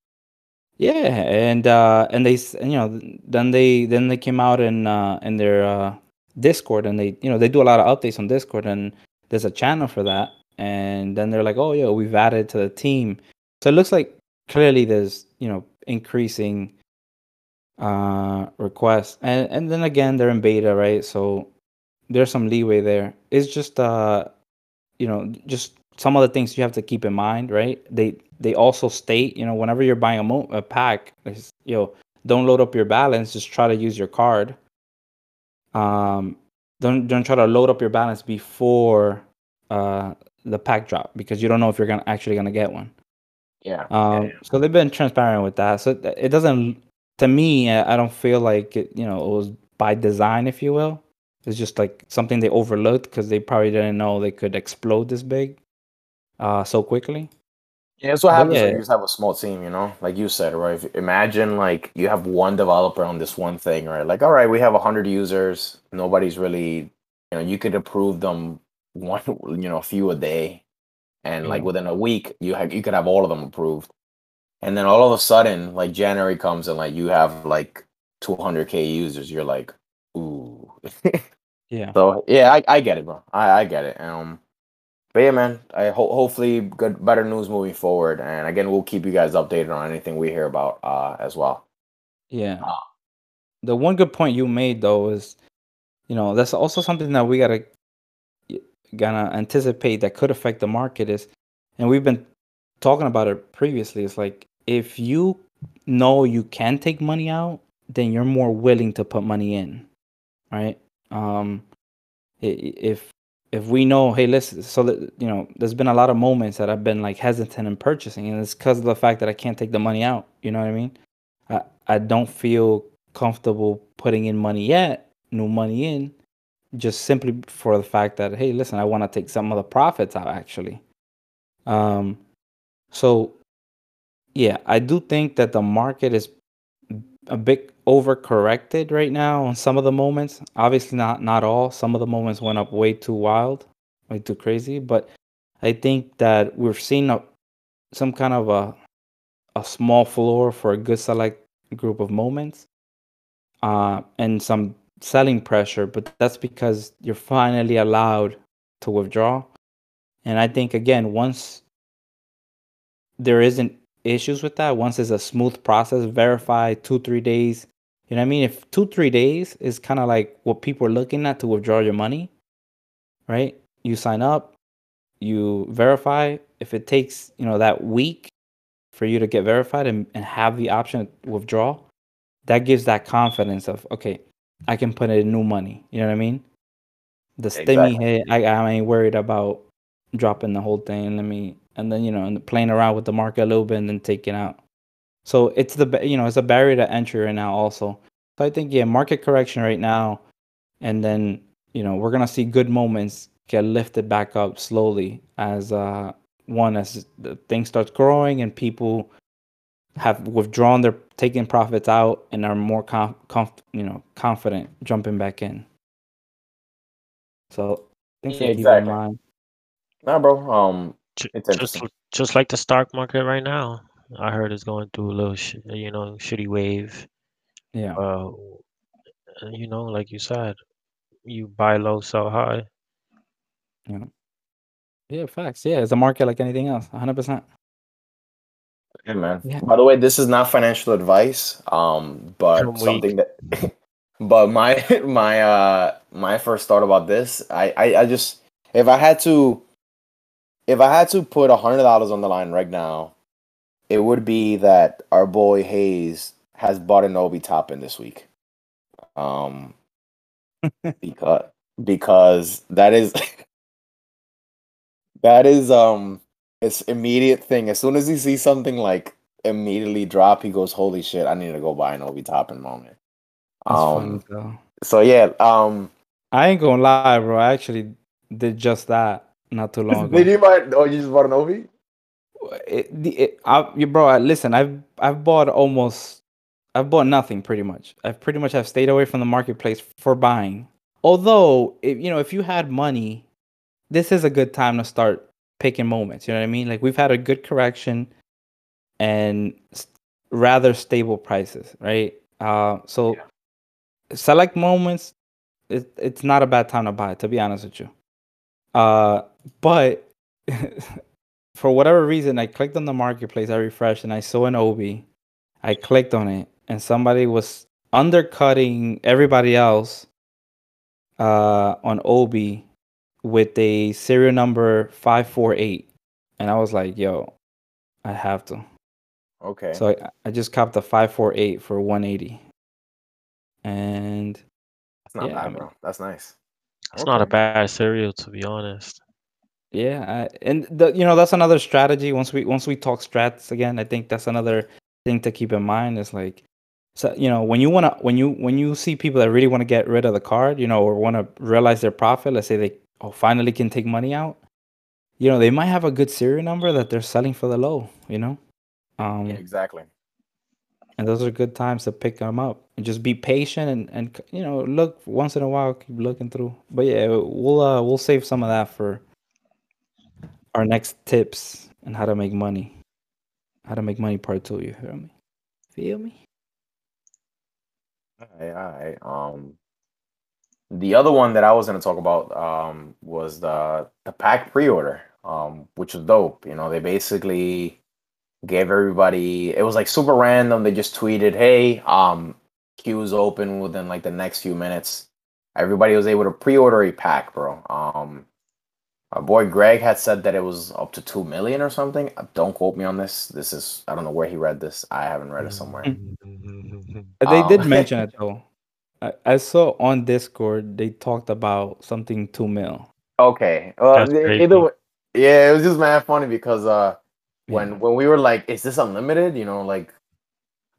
[SPEAKER 3] Yeah, and uh, and they, and, you know, then they then they came out in uh, in their uh, Discord, and they, you know, they do a lot of updates on Discord, and there's a channel for that, and then they're like, oh yeah, we've added to the team, so it looks like clearly there's, you know, increasing uh requests, and and then again they're in beta, right? So there's some leeway there. It's just uh, you know, just some of the things you have to keep in mind, right? They they also state, you know, whenever you're buying a, mo- a pack, you know, don't load up your balance. Just try to use your card. Um, don't don't try to load up your balance before uh the pack drop because you don't know if you're gonna actually gonna get one.
[SPEAKER 2] yeah
[SPEAKER 3] Um,
[SPEAKER 2] yeah.
[SPEAKER 3] so they've been transparent with that. So it doesn't, to me, I I don't feel like it, you know, it was by design, if you will. It's just like something they overlooked because they probably didn't know they could explode this big, uh, so quickly.
[SPEAKER 2] Yeah, that's what
[SPEAKER 3] But
[SPEAKER 2] happens
[SPEAKER 3] yeah.
[SPEAKER 2] when you just have a small team, you know? Like you said, right? Imagine like you have one developer on this one thing, right? Like, all right, we have 100 users. Nobody's really, you know, you could approve them one, you know, a few a day. And like within a week, you have you could have all of them approved. And then all of a sudden, like January comes and like you have like 200k users. You're like, ooh.
[SPEAKER 3] Yeah.
[SPEAKER 2] So yeah, I, I get it, bro. I, I get it. Um, but yeah, man. I ho- hopefully good better news moving forward, and again, we'll keep you guys updated on anything we hear about uh as well.
[SPEAKER 3] Yeah.
[SPEAKER 2] Ah.
[SPEAKER 3] The one good point you made though is, you know, that's also something that we gotta gonna anticipate that could affect the market is, and we've been talking about it previously. It's like if you know you can take money out, then you're more willing to put money in, right? Um, if if we know, hey, listen, so that you know, there's been a lot of moments that I've been like hesitant in purchasing, and it's because of the fact that I can't take the money out. You know what I mean? I I don't feel comfortable putting in money yet, new money in, just simply for the fact that hey, listen, I want to take some of the profits out actually. Um, so yeah, I do think that the market is a bit overcorrected right now on some of the moments. Obviously, not not all. Some of the moments went up way too wild, way too crazy. But I think that we're seeing a, some kind of a a small floor for a good select group of moments, uh, and some selling pressure. But that's because you're finally allowed to withdraw. And I think again, once there isn't issues with that, once it's a smooth process, verify two, three days. You know what I mean? If two, three days is kind of like what people are looking at to withdraw your money, right? You sign up, you verify. If it takes, you know, that week for you to get verified and, and have the option to withdraw, that gives that confidence of okay, I can put in new money. You know what I mean? The stimmy
[SPEAKER 2] Exactly.
[SPEAKER 3] hit, I, I ain't worried about dropping the whole thing. Let me and then you know and playing around with the market a little bit and then taking out. So it's the you know it's a barrier to entry right now also. So I think yeah, market correction right now, and then you know we're gonna see good moments get lifted back up slowly as uh one as the thing starts growing and people have withdrawn their taking profits out and are more conf, conf you know confident jumping back in. So things to
[SPEAKER 2] Yeah,
[SPEAKER 3] keep in
[SPEAKER 2] exactly.
[SPEAKER 3] mind.
[SPEAKER 2] Nah, bro. Um,
[SPEAKER 4] Ju-
[SPEAKER 2] it's
[SPEAKER 4] Just just like the stock market right now. I heard it's going through a little, sh- you know, shitty wave.
[SPEAKER 3] Yeah.
[SPEAKER 4] Uh, you know, like you said, you buy low, sell high.
[SPEAKER 3] Yeah, Yeah, facts. Yeah, it's a market like anything else. 100%.
[SPEAKER 2] Yeah, man.
[SPEAKER 3] Yeah.
[SPEAKER 2] By the way, this is not financial advice. Um, but
[SPEAKER 4] I'm weak.
[SPEAKER 2] something that, but my my uh my first thought about this, I I, I just if I had to, if I had to put a hundred dollars on the line right now, it would be that our boy Hayes has bought an Obi Toppin this week. Um, because because that is that is um it's immediate thing. As soon as he sees something like immediately drop, he goes, "Holy shit! I need to go buy an Obi Toppin moment."
[SPEAKER 3] That's
[SPEAKER 2] um,
[SPEAKER 3] funny.
[SPEAKER 2] So yeah, um,
[SPEAKER 3] I ain't gonna lie, bro. I actually did just that not too long ago.
[SPEAKER 2] did you buy? Oh, you just bought an Obi?
[SPEAKER 3] It, the- it, I, you bro, listen, I've I've bought almost, I've bought nothing pretty much. I've pretty much have stayed away from the marketplace for buying. Although, if you know, if you had money, this is a good time to start picking moments. You know what I mean? Like we've had a good correction and rather stable prices, right? Uh, so select moments. It, it's not a bad time to buy, to be honest with you. Uh, but for whatever reason, I clicked on the marketplace, I refreshed, and I saw an Obi. I clicked on it, and somebody was undercutting everybody else uh, on Obi with a serial number 548. And I was like, yo, I have to.
[SPEAKER 2] Okay.
[SPEAKER 3] So I, I just copped the 548 for 180. And
[SPEAKER 2] That's not
[SPEAKER 3] yeah, I
[SPEAKER 2] bad,
[SPEAKER 3] mean-
[SPEAKER 2] bro. That's nice.
[SPEAKER 4] It's not a bad serial, to be honest.
[SPEAKER 3] Yeah, I, and the, you know that's another strategy. Once we once we talk strats again, I think that's another thing to keep in mind. Is like, so you know when you wanna when you when you see people that really want to get rid of the card, you know, or want to realize their profit. Let's say they oh finally can take money out. You know, they might have a good serial number that they're selling for the low. You know, um,
[SPEAKER 2] Yeah, exactly.
[SPEAKER 3] and those are good times to pick them up and just be patient and and you know look once in a while keep looking through. But yeah, we'll uh we'll save some of that for our next tips and how to make money. How to make money part two, you hear me? Feel me?
[SPEAKER 2] All right, all right. Um, the other one that I was gonna talk about um was the the pack pre-order, um, which was dope. You know, they basically gave everybody. It was like super random. They just tweeted, "Hey, um, queues open within like the next few minutes." Everybody was able to pre-order a pack, bro. Um, our boy Greg had said that it was up to two million or something. Uh, Don't quote me on this. This is I don't know where he read this. I haven't read it somewhere.
[SPEAKER 3] Uh, They did
[SPEAKER 2] Um,
[SPEAKER 3] mention it though. I, I saw on Discord they talked about something two mil.
[SPEAKER 2] Okay. Well,
[SPEAKER 4] That's
[SPEAKER 2] either way, yeah, it was just mad funny because uh, when
[SPEAKER 3] Yeah.
[SPEAKER 2] when we were like, "Is this unlimited?" You know, like,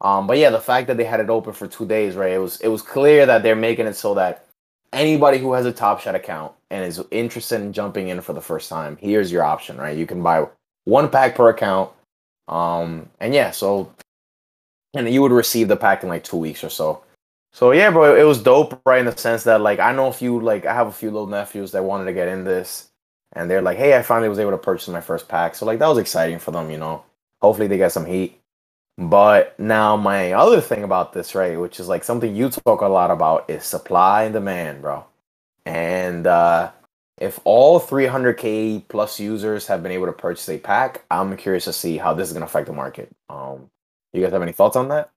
[SPEAKER 2] um, but yeah, the fact that they had it open for two days, right? It was it was clear that they're making it so that anybody who has a Top Shot account and is interested in jumping in for the first time, here's your option, right? You can buy one pack per account, um, and yeah, so and you would receive the pack in like two weeks or so. So yeah, bro, it was dope, right? In the sense that like I know a few, like I have a few little nephews that wanted to get in this, and they're like, "Hey, I finally was able to purchase my first pack." So like that was exciting for them, you know. Hopefully they get some heat. But now my other thing about this, right, which is like something you talk a lot about, is supply and demand, bro. And uh, if all 300k plus users have been able to purchase a pack, I'm curious to see how this is gonna affect the market. Um, you guys have any thoughts on that?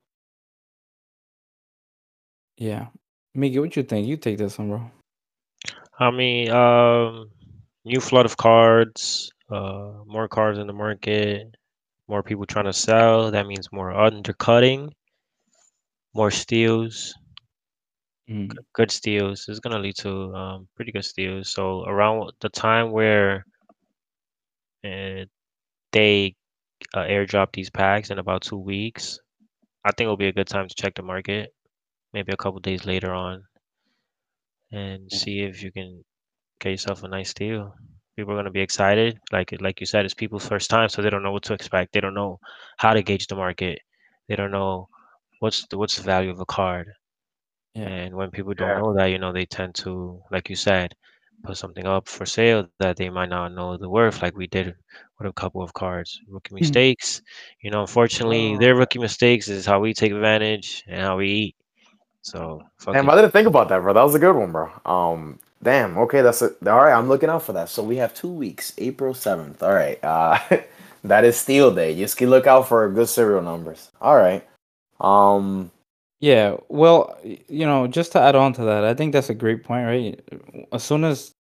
[SPEAKER 3] Yeah. Miggy, what you think? You take this one, bro.
[SPEAKER 4] I mean, um, new flood of cards, uh, more cards in the market, more people trying to sell. That means more undercutting, more steals,
[SPEAKER 3] Mm.
[SPEAKER 4] good steals. It's gonna lead to um, pretty good steals. So around the time where uh, they uh, airdrop these packs in about two weeks, I think it'll be a good time to check the market. Maybe a couple days later on, and see if you can get yourself a nice deal. People are gonna be excited. Like like you said, it's people's first time, so they don't know what to expect. They don't know how to gauge the market. They don't know what's the what's the value of a card.
[SPEAKER 3] Yeah.
[SPEAKER 4] And when people don't
[SPEAKER 2] Yeah.
[SPEAKER 4] know that, you know, they tend to, like you said, put something up for sale that they might not know the worth, like we did with a couple of cards. Rookie
[SPEAKER 3] Hmm.
[SPEAKER 4] mistakes. You know, unfortunately, their rookie mistakes is how we take advantage and how we eat. So fuck
[SPEAKER 2] Damn,
[SPEAKER 4] it.
[SPEAKER 2] I didn't think about that, bro. That was a good one, bro. Um, damn. Okay, that's it. All right, I'm looking out for that. So we have two weeks, April seventh. All right. Uh, that is Steel Day. Just keep look out for good serial numbers. All right. Um,
[SPEAKER 3] Yeah, well, you know, just to add on to that, I think that's a great point, right? As soon as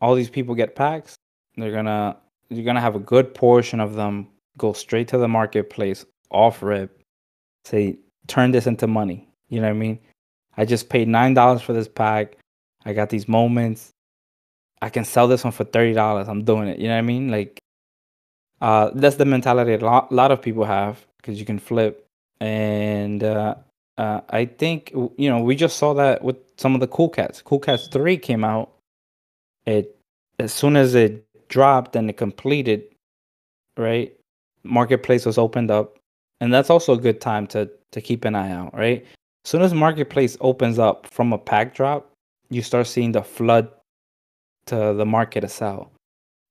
[SPEAKER 3] all these people get packs, they're gonna you're gonna have a good portion of them go straight to the marketplace, off rip, say, turn this into money. You know what I mean? I just paid nine dollars for this pack. I got these moments. I can sell this one for thirty dollars. I'm doing it. You know what I mean? Like, uh, that's the mentality a lot, lot of people have because you can flip. And uh, uh, I think you know we just saw that with some of the Cool Cats. Cool Cats Three came out. It as soon as it dropped and it completed, right? Marketplace was opened up, and that's also a good time to to keep an eye out, right? As soon as marketplace opens up from a pack drop, you start seeing the flood to the market to sell,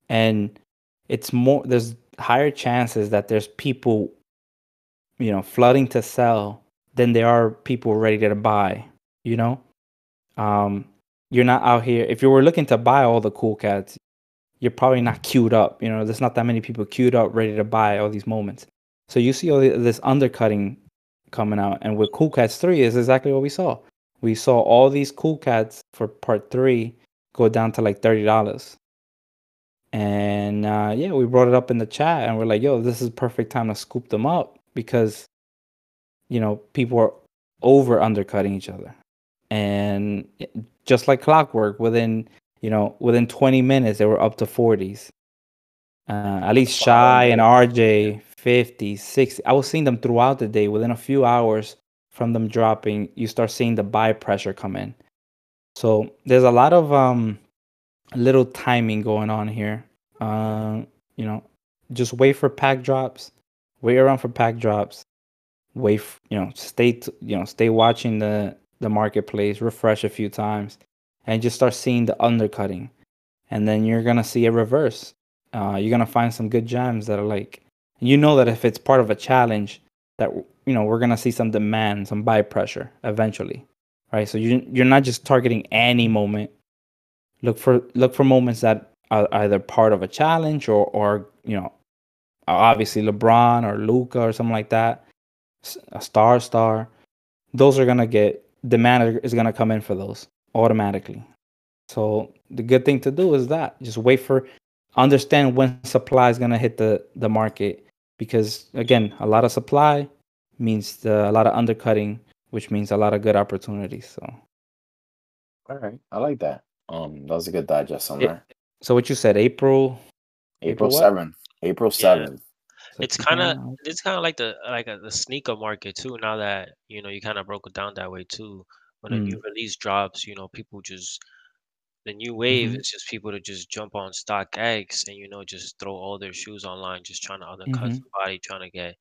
[SPEAKER 3] and it's more. There's higher chances that there's people, you know, flooding to sell than there are people ready to buy. You know, um, you're not out here. If you were looking to buy all the cool cats, you're probably not queued up. You know, there's not that many people queued up ready to buy all these moments. So you see all this undercutting coming out, and with Cool Cats three is exactly what we saw. We saw all these Cool Cats for part three go down to like thirty dollars. And uh, yeah, we brought it up in the chat, and we're like, "Yo, this is perfect time to scoop them up because, you know, people are over undercutting each other, and just like clockwork, within you know within twenty minutes they were up to forties. Uh, at least Shy and RJ 50, 60. I was seeing them throughout the day. Within a few hours from them dropping, you start seeing the buy pressure come in. So there's a lot of um little timing going on here. Uh, you know, just wait for pack drops. Wait around for pack drops. Wait, f- you know, stay, t- you know, stay watching the the marketplace. Refresh a few times, and just start seeing the undercutting, and then you're gonna see a reverse. Uh, you're gonna find some good gems that are like, you know, that if it's part of a challenge, that you know we're gonna see some demand, some buy pressure eventually, right? So you you're not just targeting any moment. Look for look for moments that are either part of a challenge or or you know, obviously LeBron or Luka or something like that, a star star. Those are gonna get demand is gonna come in for those automatically. So the good thing to do is that just wait for understand when supply is gonna hit the the market because again a lot of supply means the, a lot of undercutting which means a lot of good opportunities so
[SPEAKER 2] all right. I like that. Um, that was a good digest on
[SPEAKER 3] Yeah.
[SPEAKER 2] there.
[SPEAKER 3] so what you said april
[SPEAKER 2] April
[SPEAKER 3] April
[SPEAKER 2] seventh. April seventh.
[SPEAKER 3] so
[SPEAKER 4] It's kind of it's kind of like the like a, the sneaker market too. Now that you know you kind of broke it down that way too. When a
[SPEAKER 3] Mm.
[SPEAKER 4] new release drops, you know people just the new wave
[SPEAKER 3] Mhm.
[SPEAKER 4] is just people to just jump on StockX and you know just throw all their shoes online, just trying to undercut
[SPEAKER 3] Mhm.
[SPEAKER 4] somebody, trying to get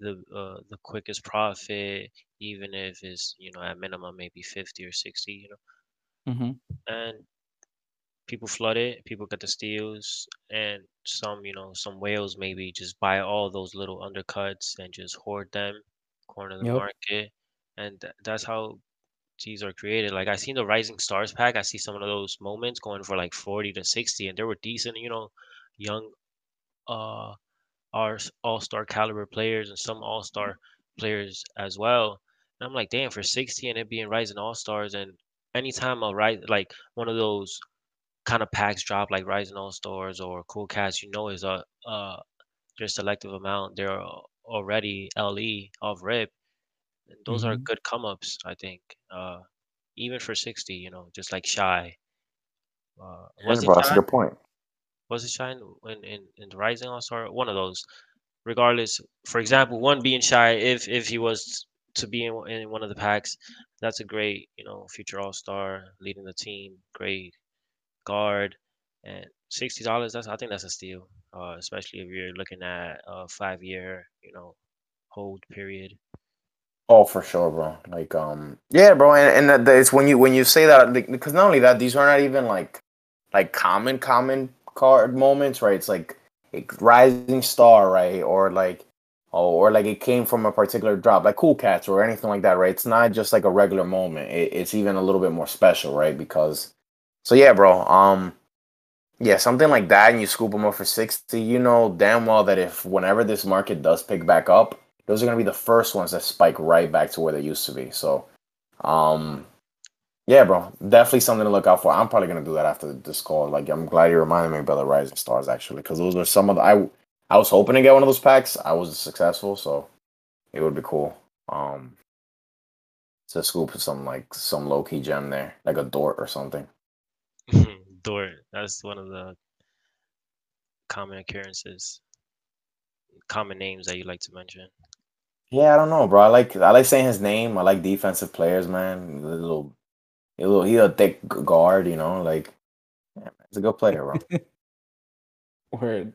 [SPEAKER 4] the uh, the quickest profit, even if it's you know at minimum maybe fifty or sixty, you know,
[SPEAKER 3] Mm-hmm.
[SPEAKER 4] and people flood it, people get the steals, and some, you know, some whales maybe just buy all those little undercuts and just hoard them, corner the
[SPEAKER 3] Yep.
[SPEAKER 4] market, and th- that's how G's are created. Like I seen the Rising Stars pack, I see some of those moments going for like forty to sixty, and they were decent, you know, young, uh, our all star caliber players and some all star players as well. And I'm like, damn, for sixty and it being Rising All Stars, and anytime a rise like one of those kind of packs drop like Rising All Stars or Cool Cats, you know, is a uh their selective amount, they're already LE of rip. And those are
[SPEAKER 3] Mhm.
[SPEAKER 4] good come ups, I think. Uh, even for 60, you know, just like Shy. Uh,
[SPEAKER 2] Yeah,
[SPEAKER 4] was it
[SPEAKER 2] bro, that's a
[SPEAKER 4] Shy?
[SPEAKER 2] good point.
[SPEAKER 4] Was it Shy in, in, in, in the Rising All Star? One of those. Regardless, for example, one being Shy, if if he was to be in, in one of the packs, that's a great, you know, future All Star, leading the team, great guard, and sixty dollars. That's I think that's a steal, uh, especially if you're looking at a five year, you know, hold period.
[SPEAKER 2] Oh, for sure, bro. Like, um, yeah, bro, and and it's when you when you say that because not only that, these are not even like like common common card moments, right? It's like a rising star, right, or like oh, or like it came from a particular drop, like Cool Cats or anything like that, right? It's not just like a regular moment. It, it's even a little bit more special, right? Because so yeah, bro. Um, yeah, something like that, and you scoop them up for sixty. You know damn well that if whenever this market does pick back up, those are gonna be the first ones that spike right back to where they used to be. So, um, yeah, bro, definitely something to look out for. I'm probably gonna do that after this call. Like, I'm glad you reminded me about the Rising Stars actually, because those are some of the I I was hoping to get one of those packs. I was successful, so it would be cool. Um, to scoop some like some low key gem there, like a Dort or something.
[SPEAKER 4] Dort, that's one of the common occurrences, common names that you like to mention.
[SPEAKER 2] Yeah, I don't know, bro. I like I like saying his name. I like defensive players, man. The little, a little, he a thick guard, you know. Like, yeah, man, he's a good player, bro.
[SPEAKER 3] Word.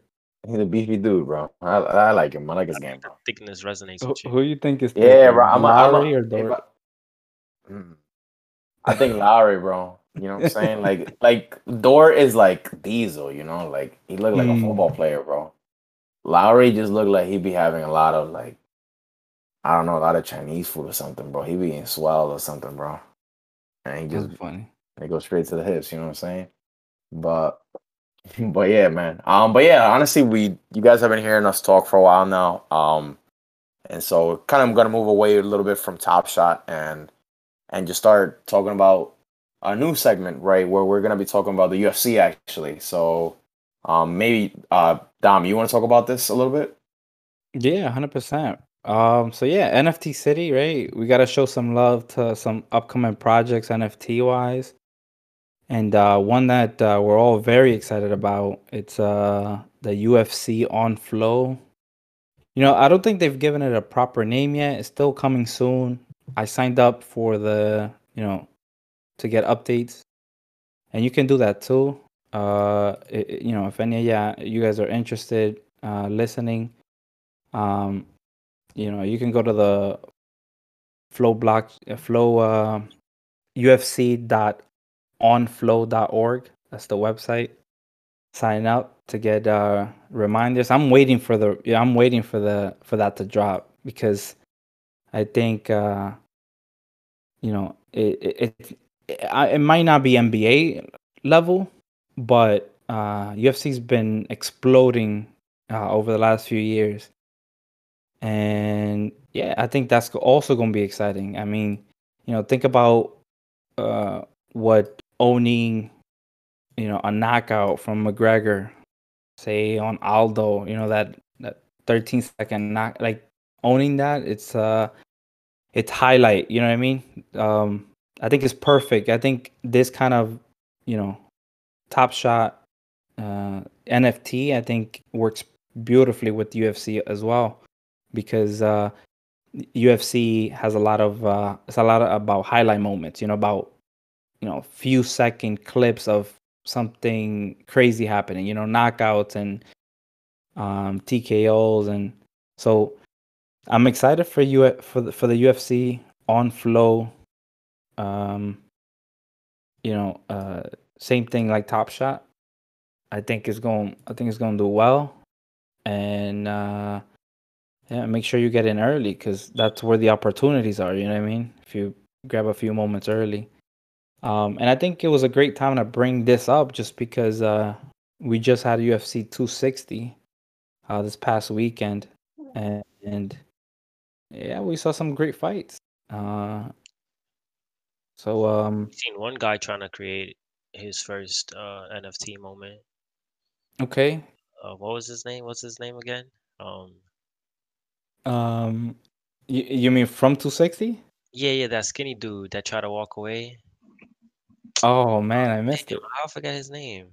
[SPEAKER 2] He's a beefy dude, bro. I, I like him. I like his game, bro.
[SPEAKER 4] thickness resonates
[SPEAKER 3] Who,
[SPEAKER 4] with you.
[SPEAKER 3] who you think is
[SPEAKER 2] Yeah,
[SPEAKER 3] thicker,
[SPEAKER 2] bro. I'm a, I'm
[SPEAKER 3] Lowry
[SPEAKER 2] a,
[SPEAKER 3] or
[SPEAKER 2] if
[SPEAKER 3] Dort?
[SPEAKER 2] I, Mm. I think Lowry, bro. You know what I'm saying? Like, like Dort is like Diesel, you know. Like he looked like a
[SPEAKER 3] Mm.
[SPEAKER 2] football player, bro. Lowry just looked like he'd be having a lot of like, I don't know, a lot of Chinese food or something, bro. He be eating swell or something, bro. And he just
[SPEAKER 3] That's funny.
[SPEAKER 2] They go straight to the hips, you know what I'm saying? But but yeah, man. Um, but yeah, honestly, we you guys have been hearing us talk for a while now. Um, and so kind of gonna move away a little bit from Top Shot and and just start talking about a new segment, right? Where we're gonna be talking about the UFC actually. So um maybe uh Dom, you wanna talk about this a little bit?
[SPEAKER 3] Yeah, hundred percent. Um, so yeah, NFT City, right? We gotta show some love to some upcoming projects NFT wise. And uh, one that uh, we're all very excited about, it's uh, the UFC on Flow. You know, I don't think they've given it a proper name yet. It's still coming soon. I signed up for the, you know, to get updates, and you can do that too. Uh, i- i- you know, if any, yeah, you guys are interested, uh, listening, um, you know, you can go to the Flow block, uh, Flow, uh, UFC dot onflow.org. That's the website. Sign up to get uh, reminders. I'm waiting for the yeah, I'm waiting for the for that to drop because I think uh, you know it it, it it might not be NBA level, but uh, UFC's been exploding uh, over the last few years, and yeah, I think that's also going to be exciting. I mean, you know, think about uh, what owning, you know, a knockout from McGregor, say on Aldo, you know that that 13 second knock, like owning that, it's uh, it's highlight. You know what I mean? Um, I think it's perfect. I think this kind of, you know, top shot uh, NFT, I think works beautifully with UFC as well because uh, UFC has a lot of uh, it's a lot about highlight moments. You know about you know few second clips of something crazy happening. You know knockouts and um, TKOs and so I'm excited for you for the, for the UFC on flow. Um, you know, uh, same thing like Top Shot. I think it's going. I think it's going to do well, and uh, yeah, make sure you get in early because that's where the opportunities are. You know what I mean? If you grab a few moments early, um, and I think it was a great time to bring this up just because uh, we just had UFC 260 uh, this past weekend, and, and yeah, we saw some great fights. Uh, so um,
[SPEAKER 4] I've seen one guy trying to create his first uh, NFT moment.
[SPEAKER 3] okay,
[SPEAKER 4] Uh, what was his name? What's his name again? Um,
[SPEAKER 3] Um, you, you mean from 260?
[SPEAKER 4] yeah, yeah, that skinny dude that tried to walk away.
[SPEAKER 3] Oh man, I missed
[SPEAKER 4] Damn,
[SPEAKER 3] it.
[SPEAKER 4] I forgot his name.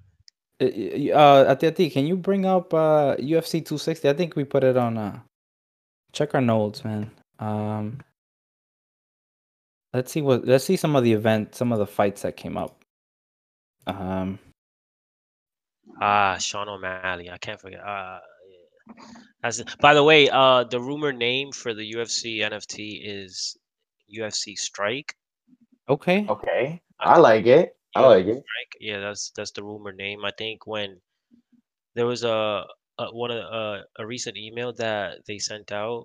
[SPEAKER 3] Uh, Uh, Atiati, can you bring up uh UFC 260? I think we put it on. Uh, check our notes, man. Um, let's see what. Let's see some of the event, some of the fights that came up. Um,
[SPEAKER 4] Ah, Sean O'Malley. I can't forget. Uh, yeah. That's by the way. Uh, the rumor name for the UFC NFT is UFC Strike.
[SPEAKER 3] okay.
[SPEAKER 2] Okay, I like it. I like it.
[SPEAKER 4] Strike. Yeah, that's that's the rumor name. I think when there was a, a one of the- uh, a recent email that they sent out,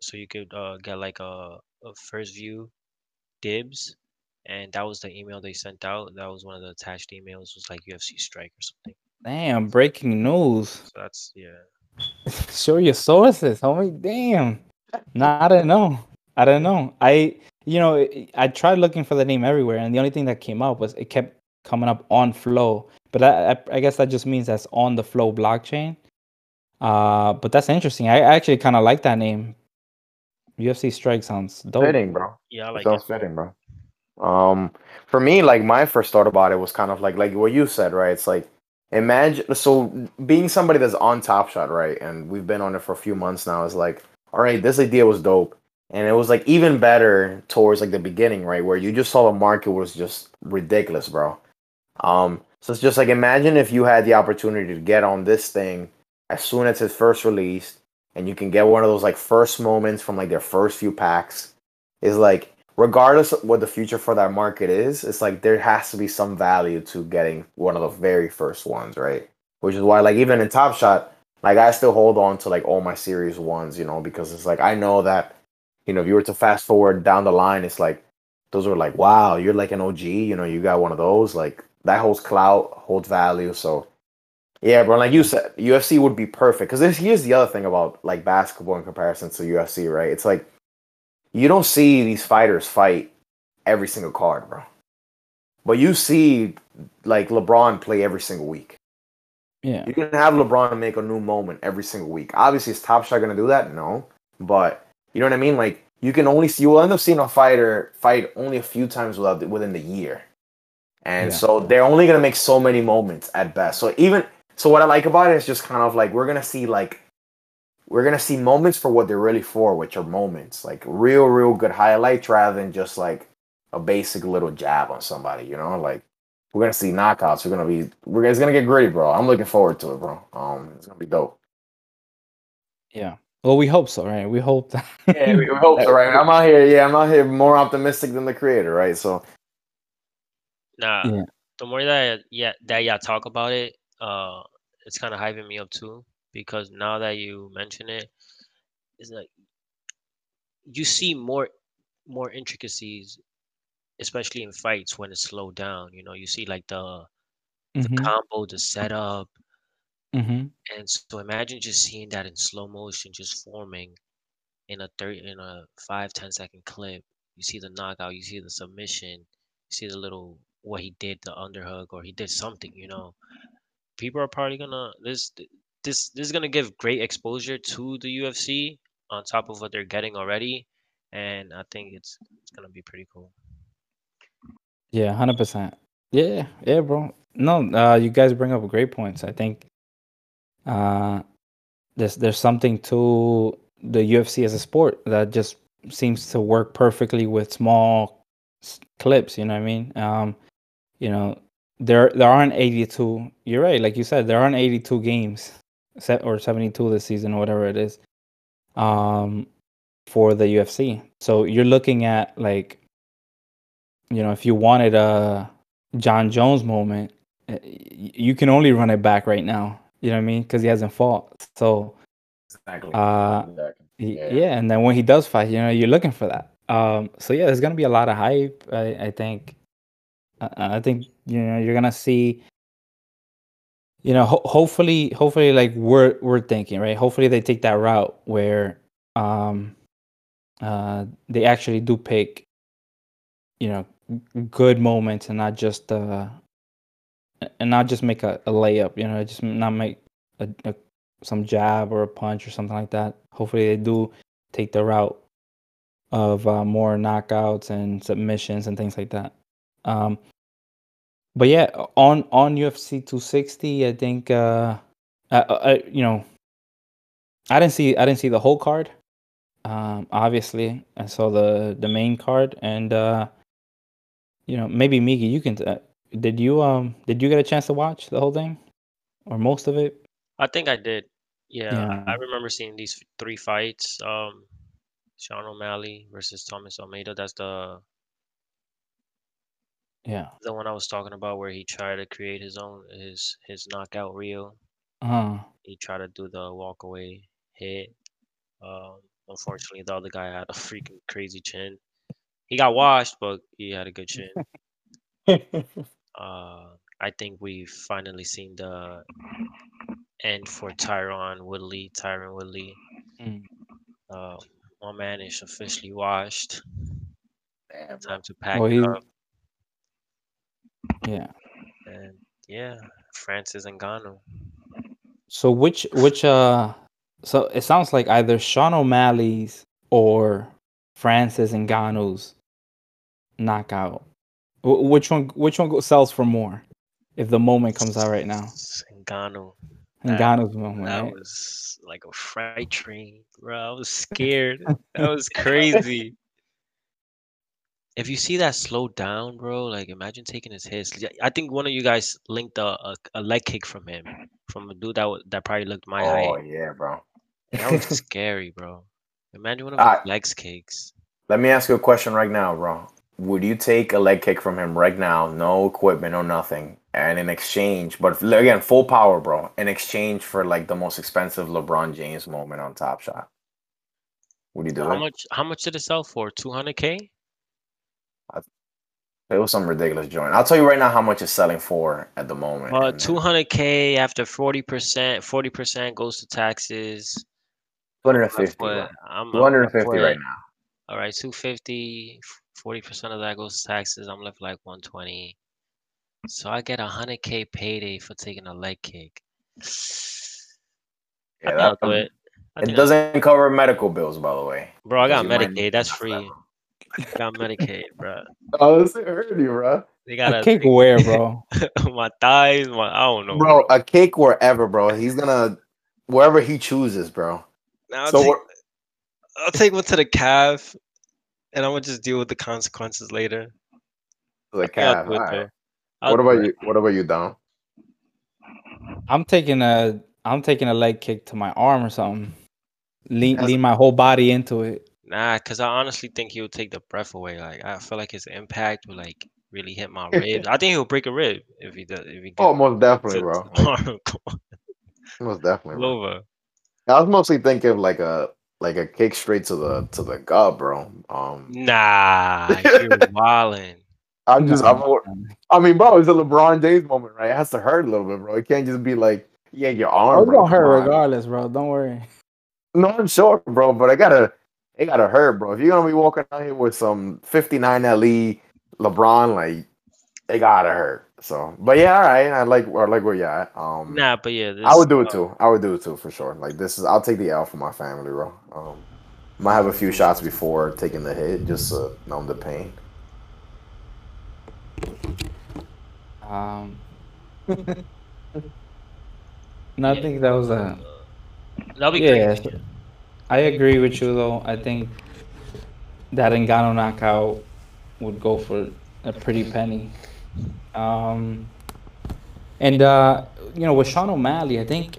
[SPEAKER 4] so you could uh, get like a, a first view dibs, and that was the email they sent out. That was one of the attached emails. Was like UFC Strike or something.
[SPEAKER 3] Damn, breaking news.
[SPEAKER 4] So that's yeah.
[SPEAKER 3] Show your sources, homie. Damn. Nah, I didn't know. I don't know. I, you know, I- I tried looking for the name everywhere, and the only thing that came up was it kept coming up on Flow. But I, I, I guess that just means that's on the Flow blockchain. Uh, but that's interesting. I actually kind of like that name. UFC Strike sounds dope.
[SPEAKER 2] Fitting, bro.
[SPEAKER 4] Yeah, I like
[SPEAKER 2] Sounds
[SPEAKER 4] it.
[SPEAKER 2] fitting, bro. Um, for me, like my first thought about it was kind of like like what you said, right? It's like imagine so being somebody that's on Top Shot, right? And we've been on it for a few months now. Is like, all right, this idea was dope, and it was like even better towards like the beginning, right? Where you just saw the market was just ridiculous, bro. Um, so it's just like imagine if you had the opportunity to get on this thing as soon as it's first released, and you can get one of those like first moments from like their first few packs. Is like regardless of what the future for that market is, it's like there has to be some value to getting one of the very first ones, right? Which is why, like, even in Top Shot, like, I still hold on to like all my series ones, you know, because it's like I know that, you know, if you were to fast forward down the line, it's like those are like, wow, you're like an OG, you know, you got one of those, like that holds clout, holds value. So, yeah, bro, like you said, UFC would be perfect because this here's the other thing about like basketball in comparison to UFC, right? It's like you don't see these fighters fight every single card, bro. But you see like LeBron play every single week.
[SPEAKER 3] Yeah.
[SPEAKER 2] You can have LeBron make a new moment every single week. Obviously, is Top Shot gonna do that? No, but you know what I mean. Like you can only see you will end up seeing a fighter fight only a few times without within the year, and
[SPEAKER 3] Yeah.
[SPEAKER 2] so they're only gonna make so many moments at best. So even so, what I like about it is just kind of like we're gonna see like we're gonna see moments for what they're really for, which are moments like real, real good highlights rather than just like a basic little jab on somebody. You know, like we're gonna see knockouts. We're gonna be we're it's gonna get gritty, bro. I'm looking forward to it, bro. Um, it's gonna be dope.
[SPEAKER 3] Yeah. Well, we hope so, right? We hope that.
[SPEAKER 2] Yeah, we, we hope so, right? I'm out here. Yeah, I'm out here more optimistic than the creator, right? So
[SPEAKER 4] Nah,
[SPEAKER 3] Yeah.
[SPEAKER 4] the more that yeah that y'all talk about it, uh, it's kind of hyping me up too because now that you mention it, it's like you see more more intricacies, especially in fights when it's slowed down. You know, you see like the the
[SPEAKER 3] Mhm,
[SPEAKER 4] combo, the setup,
[SPEAKER 3] mhm.
[SPEAKER 4] and so imagine just seeing that in slow motion, just forming in a thirty in a five ten second clip. You see the knockout, you see the submission, you see the little what he did, the underhook, or he did something. You know, people are probably gonna this this this is gonna give great exposure to the UFC on top of what they're getting already, and I think it's it's gonna be pretty cool.
[SPEAKER 3] Yeah, hundred percent. Yeah, yeah, bro. No, uh, you guys bring up great points. I think uh, there's there's something to the UFC as a sport that just seems to work perfectly with small clips. You know what I mean? Um, you know, there there aren't 82. You're right, like you said, there aren't 82 games, or 72 this season, or whatever it is, um, for the UFC. So you're looking at like you know, if you wanted a Jon Jones moment, uh, you can only run it back right now. You know what I mean? Because he hasn't fought. So,
[SPEAKER 2] exactly.
[SPEAKER 3] uh,
[SPEAKER 2] Exactly. Yeah.
[SPEAKER 3] yeah. And then when he does fight, you know, you're looking for that. Um, so yeah, there's gonna be a lot of hype. I, I think. I, I think you know you're gonna see. You know, ho- hopefully, hopefully, like we're we're thinking, right? Hopefully, they take that route where, um, uh, they actually do pick. You know, good moments and not just uh, and not just make a, a layup. You know, just not make a, a some jab or a punch or something like that. Hopefully, they do take the route of uh, more knockouts and submissions and things like that. Um, but yeah, on on UFC 260, I think uh, I, I, you know, I didn't see I didn't see the whole card. Um, obviously, I saw the the main card, and uh, you know, maybe Miki, you can. Uh, did you um did you get a chance to watch the whole thing, or most of it?
[SPEAKER 4] I think I did. Yeah,
[SPEAKER 3] Yeah.
[SPEAKER 4] I remember seeing these three fights. Um, Sean O'Malley versus Thomas Almeida. That's the
[SPEAKER 3] Yeah.
[SPEAKER 4] the one I was talking about where he tried to create his own his his knockout reel.
[SPEAKER 3] Uh-huh.
[SPEAKER 4] He tried to do the walk away hit. Um, unfortunately, the other guy had a freaking crazy chin. He got washed, but he had a good chin. Uh, I think we've finally seen the end for Tyron Woodley. Tyron Woodley.
[SPEAKER 3] mm,
[SPEAKER 4] Uh, my man is officially washed.
[SPEAKER 2] Damn.
[SPEAKER 4] Time to pack
[SPEAKER 3] Well, he-
[SPEAKER 4] up.
[SPEAKER 3] Yeah.
[SPEAKER 4] And yeah, Francis Ngannou.
[SPEAKER 3] So which which uh so it sounds like either Sean O'Malley's or Francis Ngannou's knockout. Wh- which one which one sells for more if the moment comes out right now?
[SPEAKER 4] Ngannou. That-
[SPEAKER 3] Ngannou's moment,
[SPEAKER 4] That
[SPEAKER 3] right?
[SPEAKER 4] was like a freight train, bro. I was scared. that was crazy. If you see that slow down, bro, like imagine taking his hits. I think one of you guys linked a, a, a leg kick from him, from a dude that that probably looked my
[SPEAKER 2] Oh
[SPEAKER 4] height.
[SPEAKER 2] Oh yeah, bro.
[SPEAKER 4] That was scary, bro. Imagine one of those legs kicks.
[SPEAKER 2] Let me ask you a question right now, bro. Would you take a leg kick from him right now, no equipment, no nothing, and in exchange, but again, full power, bro, in exchange for like the most expensive LeBron James moment on Top Shot? Would you do
[SPEAKER 4] How
[SPEAKER 2] it?
[SPEAKER 4] much? How much did it sell for? Two hundred k.
[SPEAKER 2] It was some ridiculous joint. I'll tell you right now how much it's selling for at the moment.
[SPEAKER 4] Uh, two hundred k after forty percent. Forty percent goes to taxes.
[SPEAKER 2] 250, bro.
[SPEAKER 4] What? I'm, I'm
[SPEAKER 2] 250 right now.
[SPEAKER 4] All right, 250, 40% of that goes to taxes. I'm left like 120. So I get a 100k payday for taking a leg kick.
[SPEAKER 2] Yeah, that,
[SPEAKER 4] do it.
[SPEAKER 2] It doesn't cover medical bills, by the way.
[SPEAKER 4] Bro, I got Medicaid. That's free.
[SPEAKER 2] forever.
[SPEAKER 4] I got Medicaid, bro.
[SPEAKER 2] Oh, this hurt you, bro.
[SPEAKER 4] They got
[SPEAKER 3] A kick where, bro?
[SPEAKER 4] my thighs, my I don't know.
[SPEAKER 2] Bro, a cake wherever, bro. He's gonna wherever he chooses, bro.
[SPEAKER 4] Now I'll,
[SPEAKER 2] so
[SPEAKER 4] take. I'll take one to the calf, and I'm gonna just deal with the consequences later.
[SPEAKER 2] The
[SPEAKER 4] I
[SPEAKER 2] calf.
[SPEAKER 4] do it,
[SPEAKER 2] alright.
[SPEAKER 4] though. I'll
[SPEAKER 2] What about you? What about you, Don?
[SPEAKER 3] I'm taking a I'm taking a leg kick to my arm or something. Lean
[SPEAKER 2] That's-
[SPEAKER 3] lean my whole body into it.
[SPEAKER 4] Nah, cause I honestly think he would take the breath away. Like I feel like his impact would like really hit my ribs. I think he'll break a rib if he does. If he
[SPEAKER 2] Oh, most definitely, bro.
[SPEAKER 4] to
[SPEAKER 2] Like,
[SPEAKER 4] arm. Come on,
[SPEAKER 2] most definitely. Bro.
[SPEAKER 4] over.
[SPEAKER 2] I was mostly thinking like a like a kick straight to the to the gut, bro. Um,
[SPEAKER 4] Nah, you're wildin'.
[SPEAKER 2] I'm just, I'm, more- I mean, bro, it's a LeBron James moment, right? It has to hurt a little bit, bro. It can't just be like, yeah, your arm.
[SPEAKER 3] Oh, it's
[SPEAKER 2] bro.
[SPEAKER 3] gonna hurt regardless, bro. Don't worry.
[SPEAKER 2] No, I'm sure, bro, but I gotta, it gotta hurt, bro. If you're gonna be walking out here with some 59 LE LeBron, like, it gotta hurt. So, but yeah, all right, I like, I like where you're at. Um,
[SPEAKER 4] Nah, but yeah, this,
[SPEAKER 2] I would do it too. I would do it too for sure. Like this is, I'll take the L for my family, bro. Um, might have a few shots before taking the hit, just to numb the pain.
[SPEAKER 3] Um, no, I think that was a.
[SPEAKER 4] That'll be
[SPEAKER 3] Yeah,
[SPEAKER 4] crazy.
[SPEAKER 3] I agree with you though. I think that Ngannou knockout would go for a pretty penny. Um, and uh, you know, with Sean O'Malley, I think,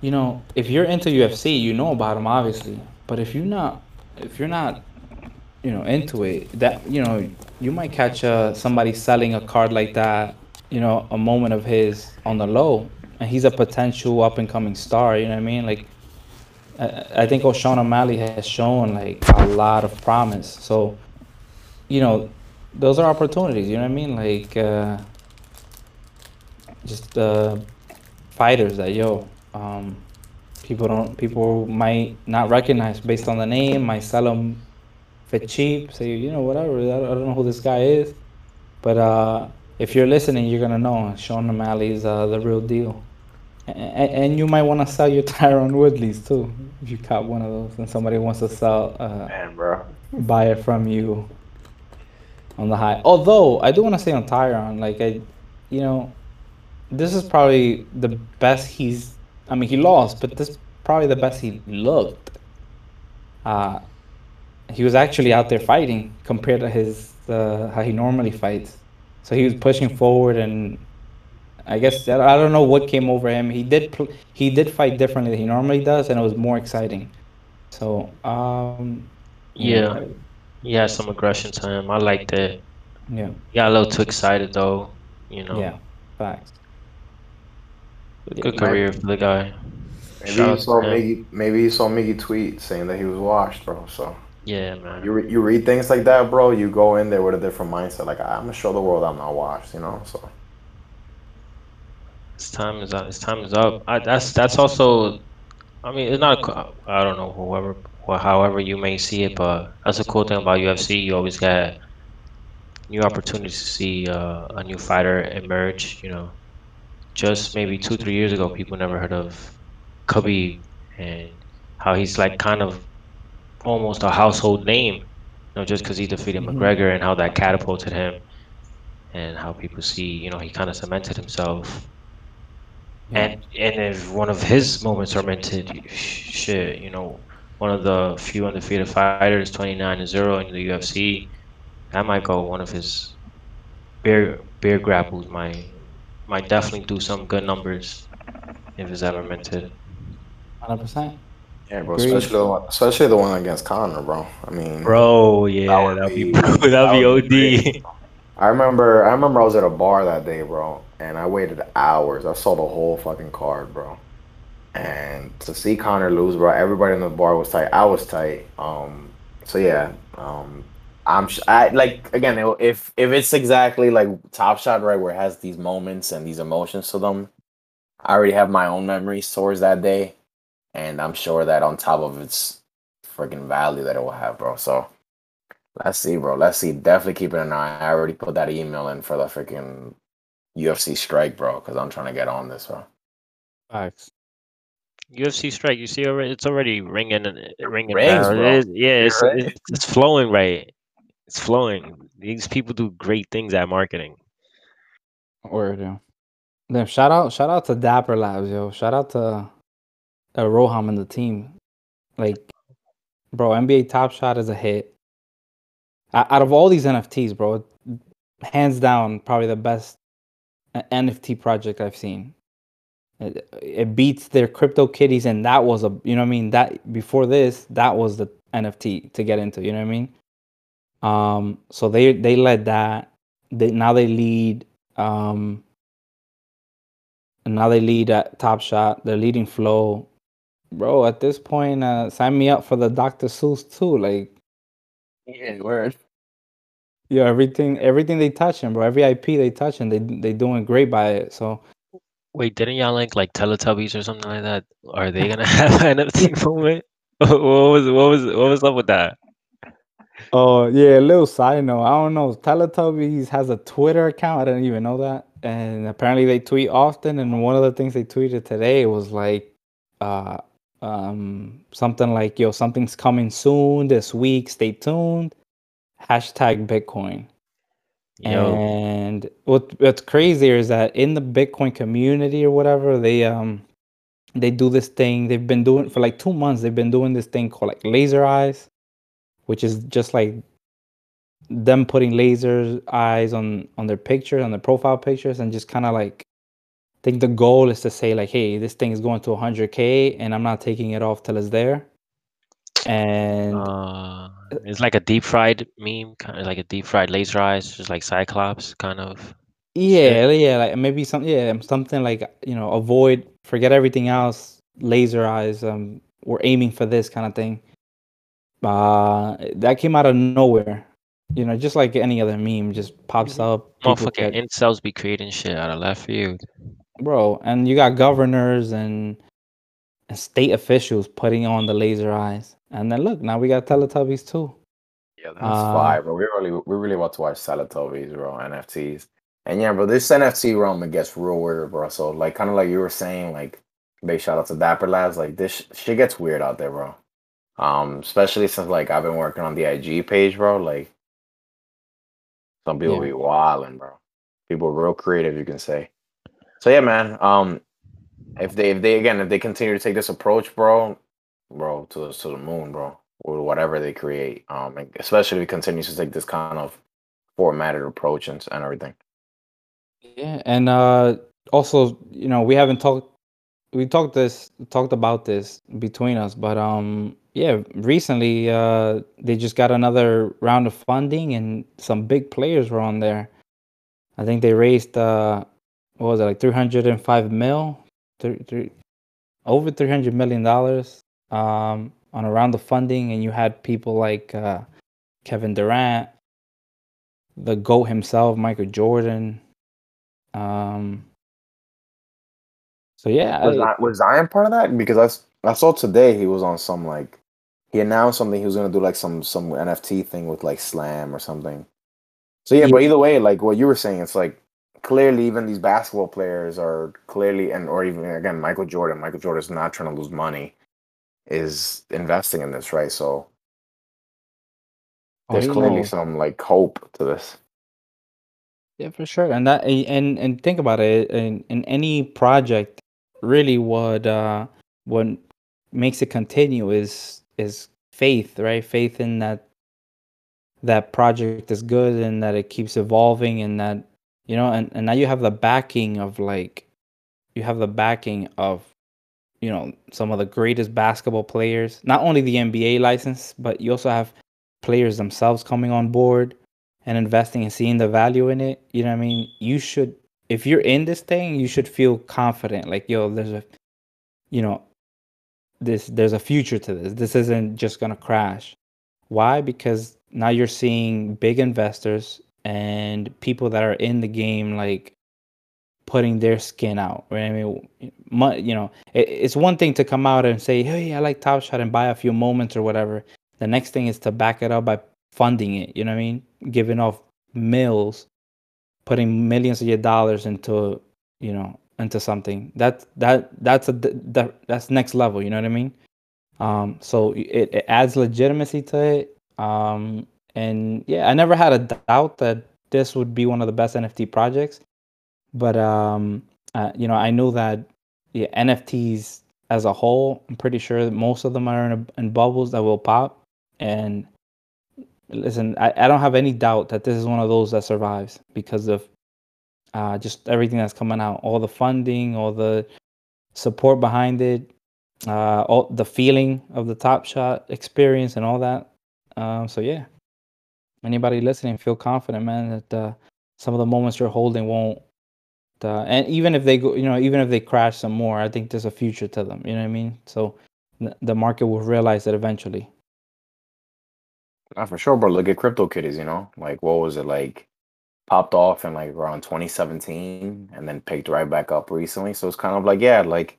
[SPEAKER 3] you know, if you're into UFC, you know about him obviously. But if you're not, if you're not, you know, into it, that you know, you might catch uh, somebody selling a card like that. You know, a moment of his on the low, and he's a potential up and coming star. You know what I mean? Like, I, think O'Shawn O'Malley has shown like a lot of promise. So, you know, those are opportunities. You know what I mean? Like, uh, just uh, fighters that yo, um, people don't, people might not recognize based on the name. Might sell them for cheap. Say you know whatever. I don't, I don't know who this guy is, but uh, if you're listening, you're gonna know Sean O'Malley's uh, the real deal. And, and you might want to sell your Tyron Woodleys too if you caught one of those and somebody wants to sell uh,
[SPEAKER 2] Man, bro.
[SPEAKER 3] buy it from you on the high. Although I do want to say on Tyron, like I, you know, this is probably the best he's. I mean, he lost, but this is probably the best he looked. Uh, he was actually out there fighting compared to his uh, how he normally fights. So he was pushing forward, and I guess I don't know what came over him. He did pl- he did fight differently than he normally does, and it was more exciting. So um,
[SPEAKER 4] Yeah, he had some aggression to him. I liked it.
[SPEAKER 3] yeah,
[SPEAKER 4] He got a little too excited though. You know.
[SPEAKER 3] yeah, facts.
[SPEAKER 4] Good career for the guy.
[SPEAKER 2] Maybe
[SPEAKER 4] Shout
[SPEAKER 2] you saw
[SPEAKER 4] to.
[SPEAKER 2] Miggy. Maybe you saw Miggy tweet saying that he was washed, bro. So
[SPEAKER 4] Yeah, man.
[SPEAKER 2] you re- you read things like that, bro. You go in there with a different mindset. Like I'm gonna show the world I'm not washed, you know. So
[SPEAKER 4] His time is up. His time is up. I, that's that's also. I mean, it's not. A, I don't know whoever, or however you may see it, but that's a cool thing about UFC. You always get new opportunities to see uh, a new fighter emerge. You know, just maybe two, three years ago, people never heard of Khabib and how he's like kind of almost a household name. You know, just because he defeated McGregor and how that catapulted him, and how people see. You know, he kind of cemented himself. And and if one of his moments are minted, shit, you know, one of the few undefeated fighters, 29 and 0 in the UFC, that might go one of his beer beer grapples might might definitely do some good numbers if it's ever minted.
[SPEAKER 3] Hundred percent.
[SPEAKER 2] yeah, bro.
[SPEAKER 3] Agreed.
[SPEAKER 2] Especially the one, especially the one against Conor, bro. I mean,
[SPEAKER 4] Bro, yeah,
[SPEAKER 2] would
[SPEAKER 4] that'd be
[SPEAKER 2] be-
[SPEAKER 4] that'd
[SPEAKER 2] that would
[SPEAKER 4] be
[SPEAKER 2] be
[SPEAKER 4] OD.
[SPEAKER 2] I remember I remember I was at a bar that day, bro, and I waited hours. I saw the whole fucking card, bro. And to see Conor lose, bro, everybody in the bar was tight. I was tight. Um, so yeah, um, I'm sh- I like again if if it's exactly like Top Shot, right, where it has these moments and these emotions to them. I already have my own memories towards that day, and I'm sure that on top of its freaking value that it will have, bro. So Let's see, bro. Let's see. Definitely keeping an eye. I already put that email in for the freaking UFC strike, bro, because I'm trying to get on this, bro.
[SPEAKER 3] Facts.
[SPEAKER 4] UFC strike, you see it's already ringing and ringing.
[SPEAKER 2] Rings, bro.
[SPEAKER 4] It is- yeah, it's,
[SPEAKER 2] right.
[SPEAKER 4] it's it's flowing right. It's flowing. These people do great things at marketing.
[SPEAKER 3] Word, yo. Then shout out, shout out to Dapper Labs, yo. Shout out to uh, Roham and the team. Like, bro, NBA Top Shot is a hit. Out of all these NFTs, bro, hands down, probably the best uh, NFT project I've seen. It, it beats their CryptoKitties, and that was a, you know I mean. That before this, that was the NFT to get into. You know what I mean? Um, so they they led that. They now they lead. Um, now they lead at Top Shot. They're leading Flow, bro. At this point, uh, sign me up for the Dr. Seuss too. Like,
[SPEAKER 2] Yeah, word.
[SPEAKER 3] Yeah, everything, everything they touch, and bro. Every IP they touch, and they they doing great by it. So
[SPEAKER 4] Wait, didn't y'all link like Teletubbies or something like that? Are they gonna have an NFT moment? what was what was what was up with that?
[SPEAKER 3] Oh yeah, a little side note. I don't know. Teletubbies has a Twitter account. I didn't even know that. And apparently they tweet often. And one of the things they tweeted today was like, uh, um, something like, "Yo, something's coming soon this week. Stay tuned." Hashtag Bitcoin.
[SPEAKER 4] Yo,
[SPEAKER 3] And what what's crazier is that in the Bitcoin community or whatever, they um they do this thing. They've been doing for like two months. They've been doing this thing called like laser eyes, which is just like them putting laser eyes on on their pictures, on their profile pictures, and just kind of like I think the goal is to say like, hey, this thing is going to 100k, and I'm not taking it off till it's there. And
[SPEAKER 4] uh, it's like a deep fried meme, kind of like a deep fried laser eyes, just like Cyclops, kind of.
[SPEAKER 3] Yeah, yeah, like maybe some yeah, something like you know, avoid forget everything else, laser eyes, um we're aiming for this kind of thing. Uh that came out of nowhere. You know, just like any other meme just pops up. people
[SPEAKER 4] Motherfucking
[SPEAKER 3] get-
[SPEAKER 4] incels be creating shit out of left field.
[SPEAKER 3] bro, and you got governors and, and state officials putting on the laser eyes. And then look, now we got Teletubbies too.
[SPEAKER 2] Yeah, that's
[SPEAKER 3] Uh,
[SPEAKER 2] fire, bro. We really, we really want to watch Teletubbies, bro. NFTs. And yeah, bro, this NFT realm it gets real weird, bro. So like, kind of like you were saying, like, big shout out to Dapper Labs. Like this sh- shit gets weird out there, bro. Um, especially since like I've been working on the IG page, bro. Like, some people
[SPEAKER 3] Yeah.
[SPEAKER 2] be wilding, bro. People real creative, you can say. So yeah, man. Um, if they if they again if they continue to take this approach, bro, bro, to the to the moon, bro, or whatever they create. Um, especially if it continues to take this kind of formatted approach and, and everything.
[SPEAKER 3] Yeah, and uh also, you know, we haven't talked we talked this talked about this between us, but um yeah, recently uh they just got another round of funding and some big players were on there. I think they raised uh what was it like 305 mil three, three, over 300 million dollars um on a round of funding and you had people like uh Kevin Durant, the GOAT himself, Michael Jordan, um. So yeah,
[SPEAKER 2] Was,
[SPEAKER 3] I-
[SPEAKER 2] Zion- was Zion part of that? Because I, I saw today he was on some like he announced something he was gonna do like some some NFT thing with like Slam or something. So yeah,
[SPEAKER 3] Yeah.
[SPEAKER 2] but either way, like what you were saying, it's like clearly even these basketball players are clearly and or even again Michael Jordan. Michael Jordan's not trying to lose money, is investing in this, right? So
[SPEAKER 3] oh,
[SPEAKER 2] there's
[SPEAKER 3] you
[SPEAKER 2] clearly
[SPEAKER 3] know,
[SPEAKER 2] some like hope to this.
[SPEAKER 3] yeah, for sure. And that and and think about it. In in any project, really, what uh what makes it continue is is faith, right? Faith in that that project is good and that it keeps evolving and that you know and, and now you have the backing of like you have the backing of you know some of the greatest basketball players not only the nba license but you also have players themselves coming on board and investing and seeing the value in it. You know what i mean? You should if you're in this thing you should feel confident. Like yo there's a you know this there's a future to this. This isn't just gonna crash. Why? Because now you're seeing big investors and people that are in the game like putting their skin out right? I mean you know it's one thing to come out and say hey i like top shot and buy a few moments or whatever. The next thing is to back it up by funding it you know what i mean? Giving off mills putting millions of your dollars into you know into something. That that that's a that, that's next level you know what i mean? Um so it, it adds legitimacy to it. Um and yeah i never had a doubt that this would be one of the best nft projects but um uh, you know i know that yeah, nfts as a whole i'm pretty sure that most of them are in, a, in bubbles that will pop. And listen I, I don't have any doubt that this is one of those that survives because of uh, just everything that's coming out all the funding all the support behind it uh, all the feeling of the top shot experience and all that. Um, so yeah. Anybody listening feel confident man that uh, some of the moments you're holding won't uh, and even if they go you know even if they crash some more i think there's a future to them you know what i mean so the market will realize that eventually
[SPEAKER 2] Not for sure, bro. Look at CryptoKitties, you know? Like, what was it like? Popped off in like around 2017 and then picked right back up recently. So it's kind of like, yeah, like,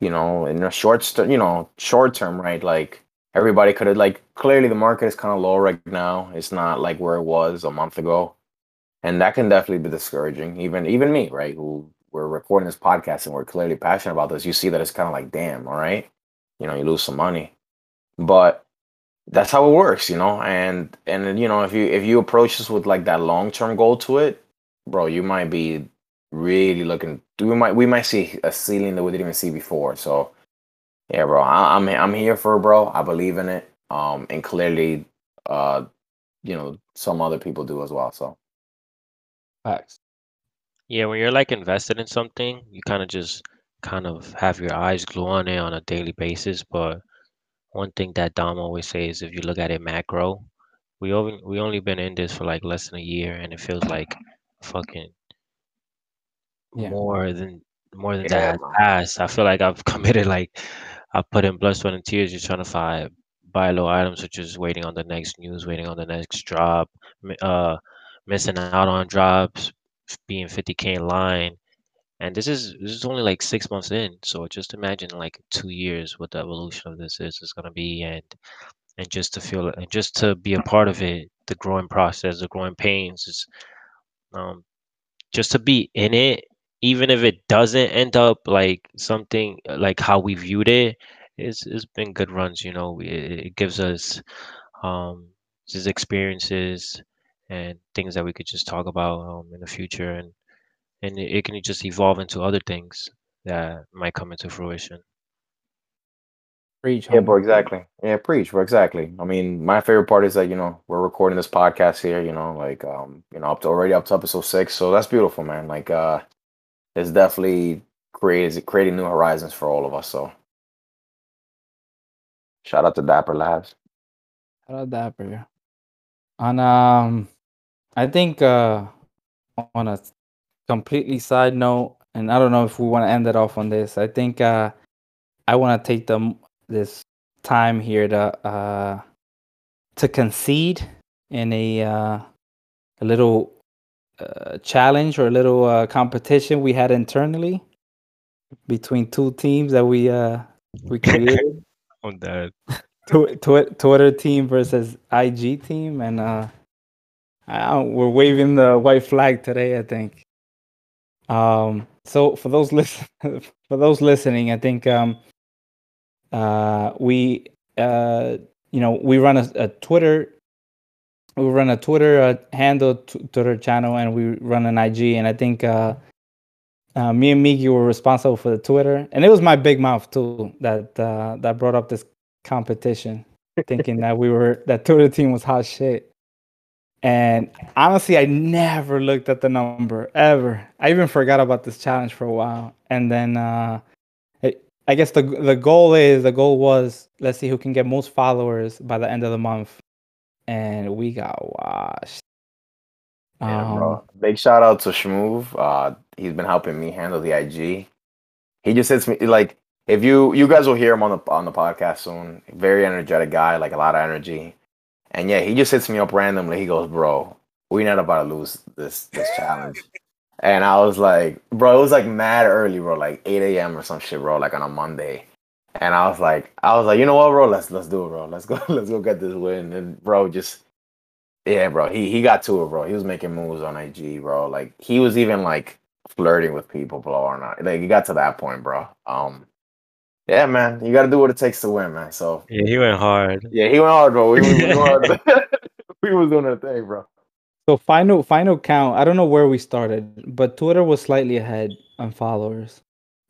[SPEAKER 2] you know, in a short, st- you know, short term, right? Like, everybody could have, like, clearly the market is kind of low right now. It's not like where it was a month ago. And that can definitely be discouraging. Even, even me, right? Who we're recording this podcast and we're clearly passionate about this. You see that it's kind of like, damn, all right. You know, you lose some money. But that's how it works, you know. And and you know, if you if you approach this with like that long term goal to it, bro, you might be really looking. We might we might see a ceiling that we didn't even see before. So yeah, bro, I, I'm I'm here for it, bro. I believe in it. Um, and clearly, uh, you know, some other people do as well. So
[SPEAKER 3] facts
[SPEAKER 4] Yeah, when you're like invested in something, you kind of just kind of have your eyes glue on it on a daily basis. But one thing that Dom always says, if you look at it macro, we only we only been in this for like less than a year, and it feels like fucking
[SPEAKER 3] Yeah.
[SPEAKER 4] more than more than
[SPEAKER 2] Yeah,
[SPEAKER 4] that has I feel like I've committed like I put in blood, sweat, and tears just trying to find buy low items, which is waiting on the next news, waiting on the next drop, uh, missing out on jobs, being 50k in line. And this is this is only like six months in, so just imagine like two years what the evolution of this is is gonna be, and and just to feel and just to be a part of it, the growing process, the growing pains is um just to be in it, even if it doesn't end up like something like how we viewed it, it's it's been good runs. You know, it, it gives us um just experiences and things that we could just talk about um, in the future, and and it, it can just evolve into other things that might come into fruition.
[SPEAKER 3] Preach,
[SPEAKER 2] Yeah,
[SPEAKER 3] homie.
[SPEAKER 2] bro, exactly. Yeah, preach, bro, exactly. I mean, my favorite part is that, you know, we're recording this podcast here, you know, like um, you know, up to already up to episode six. So that's beautiful, man. Like uh it's definitely created creating new horizons for all of us. So shout out to Dapper Labs.
[SPEAKER 3] Shout out Dapper. On um, I think uh, on a completely side note, and I don't know if we want to end it off on this. I think uh, I want to take them this time here to uh, to concede in a uh, a little uh, challenge or a little uh, competition we had internally between two teams that we uh we created.
[SPEAKER 4] On that.
[SPEAKER 3] Tw- tw- Twitter team versus IG team, and uh, we're waving the white flag today. I think. Um, so for those listen, for those listening, I think um, uh, we uh, you know we run a, a Twitter, we run a Twitter uh, handle, t- Twitter channel, and we run an IG, and I think. Uh, uh, me and Miki were responsible for the Twitter, and it was my big mouth too that uh, that brought up this competition, thinking that we were that Twitter team was hot shit. And honestly, I never looked at the number ever. I even forgot about this challenge for a while. And then uh, it, I guess the the goal is the goal was let's see who can get most followers by the end of the month, and we got washed.
[SPEAKER 2] Yeah,
[SPEAKER 3] Um,
[SPEAKER 2] bro. Big shout out to Shmoove. Uh he's been helping me handle the IG. He just hits me like if you you guys will hear him on the on the podcast soon. Very energetic guy, like a lot of energy. And yeah, he just hits me up randomly. He goes, "Bro, we not about to lose this this challenge." and I was like, "Bro, it was like mad early, bro, like 8 a.m. or some shit, bro, like on a Monday." And I was like, I was like, you know what, bro? Let's let's do it, bro. Let's go, let's go get this win. And bro, just yeah, bro. He he got to it, bro. He was making moves on IG, bro. Like he was even like flirting with people, bro, or not. Like he got to that point, bro. Um, yeah, man. You got to do what it takes to win, man. So
[SPEAKER 4] Yeah, he went hard.
[SPEAKER 2] yeah, he went hard, bro. We, we, we, hard. we was doing our thing, bro.
[SPEAKER 3] So final final count. I don't know where we started, but Twitter was slightly ahead on followers,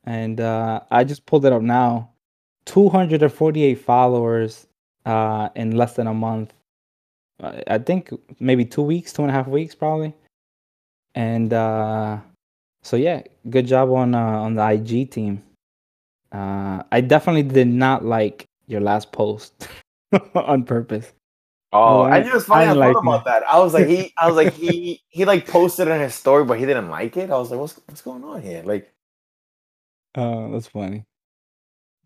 [SPEAKER 3] and uh, I just pulled it up now. Two hundred and forty-eight followers uh, in less than a month. Uh, I think maybe two weeks, two and a half weeks, probably. And uh, so yeah, good job on uh, on the IG team. Uh, I definitely did not like your last post on purpose.
[SPEAKER 2] Oh,
[SPEAKER 3] Oh,
[SPEAKER 2] I
[SPEAKER 3] I-
[SPEAKER 2] knew it was funny.
[SPEAKER 3] I
[SPEAKER 2] I,
[SPEAKER 3] like
[SPEAKER 2] about that. I was like, he, I was like, he, he like posted in his story, but he didn't like it. I was like, what's what's going on here? Like,
[SPEAKER 3] Uh, that's funny.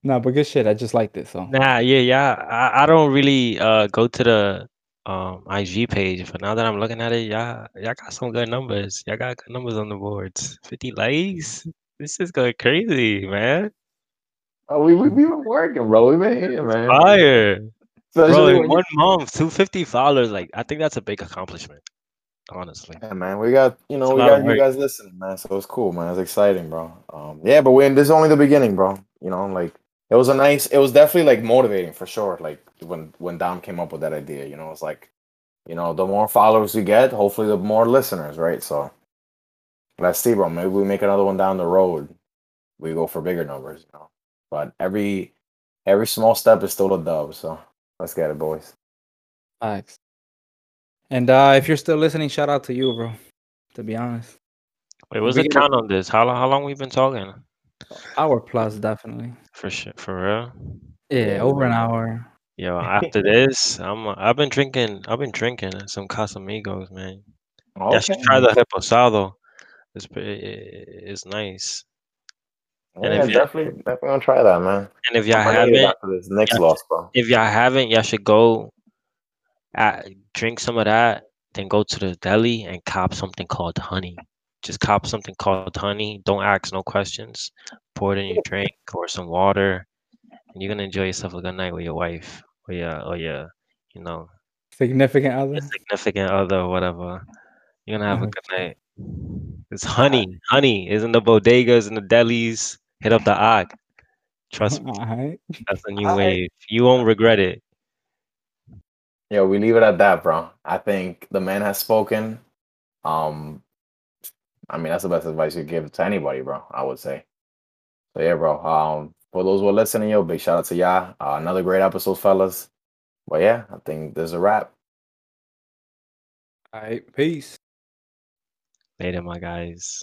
[SPEAKER 3] No, but good shit. I just liked it. So
[SPEAKER 4] Nah, yeah, yeah. I, I don't really uh go to the um IG page, but now that I'm looking at it, y'all y'all got some good numbers. Y'all got good numbers on the boards. 50 likes. This is going crazy, man.
[SPEAKER 2] Oh, we we we been working, bro. We've been here, man.
[SPEAKER 4] Fire. Bro,
[SPEAKER 2] Especially
[SPEAKER 4] in
[SPEAKER 2] when you-
[SPEAKER 4] one month, 250 followers, like I think that's a big accomplishment, honestly.
[SPEAKER 2] Yeah, man, we got you know
[SPEAKER 4] It's
[SPEAKER 2] we got you guys listening, man. So it's cool, man. It's exciting, bro. Um, yeah, but when this is only the beginning, bro. You know, like it was a nice. It was definitely like motivating for sure. Like when when Dom came up with that idea, you know, it's like, you know, the more followers we get, hopefully the more listeners, right? So let's see, bro. Maybe we make another one down the road. We go for bigger numbers, you know. But every every small step is still a dub. So let's get it, boys.
[SPEAKER 3] Thanks. And uh, if you're still listening, shout out to you, bro. To be honest,
[SPEAKER 4] Wait, what's
[SPEAKER 3] We
[SPEAKER 4] the
[SPEAKER 3] it.
[SPEAKER 4] count on this? How long how long we been talking?
[SPEAKER 3] hour plus definitely.
[SPEAKER 4] For sure, for real.
[SPEAKER 3] Yeah,
[SPEAKER 2] Yeah,
[SPEAKER 3] over an hour.
[SPEAKER 4] Yo, after this, I'm I've been drinking I've been drinking some Casamigos, man. Y'all should try the reposado. It's pretty, it's nice. And
[SPEAKER 2] Yeah,
[SPEAKER 4] if you-
[SPEAKER 2] definitely, definitely gonna try that, man.
[SPEAKER 4] And if y'all
[SPEAKER 2] I'm
[SPEAKER 4] haven't,
[SPEAKER 2] this next
[SPEAKER 4] yeah.
[SPEAKER 2] loss, bro.
[SPEAKER 4] if y'all haven't, y'all should go uh, drink some of that, then go to the deli and cop something called honey. Just cop something called honey. Don't ask no questions. Pour it in your drink or some water, and you're gonna enjoy yourself a good night with your wife or your or your, you know,
[SPEAKER 3] Significant other.
[SPEAKER 4] significant other or whatever. You're gonna have a good night. It's honey. Honey is in the bodegas and the delis. Hit up the Ak. Trust me,
[SPEAKER 3] Alright.
[SPEAKER 4] that's a new
[SPEAKER 2] Alright.
[SPEAKER 4] wave. You won't regret it.
[SPEAKER 2] Yeah, we leave it at that, bro. I think the man has spoken. Um, I mean that's the best advice you give to anybody, bro. I would say. So yeah, bro. Um, for those who are listening, yo, big shout out to y'all. Uh, another great episode, fellas. But yeah, I think there's a wrap.
[SPEAKER 3] Alright, peace.
[SPEAKER 4] Later, my guys.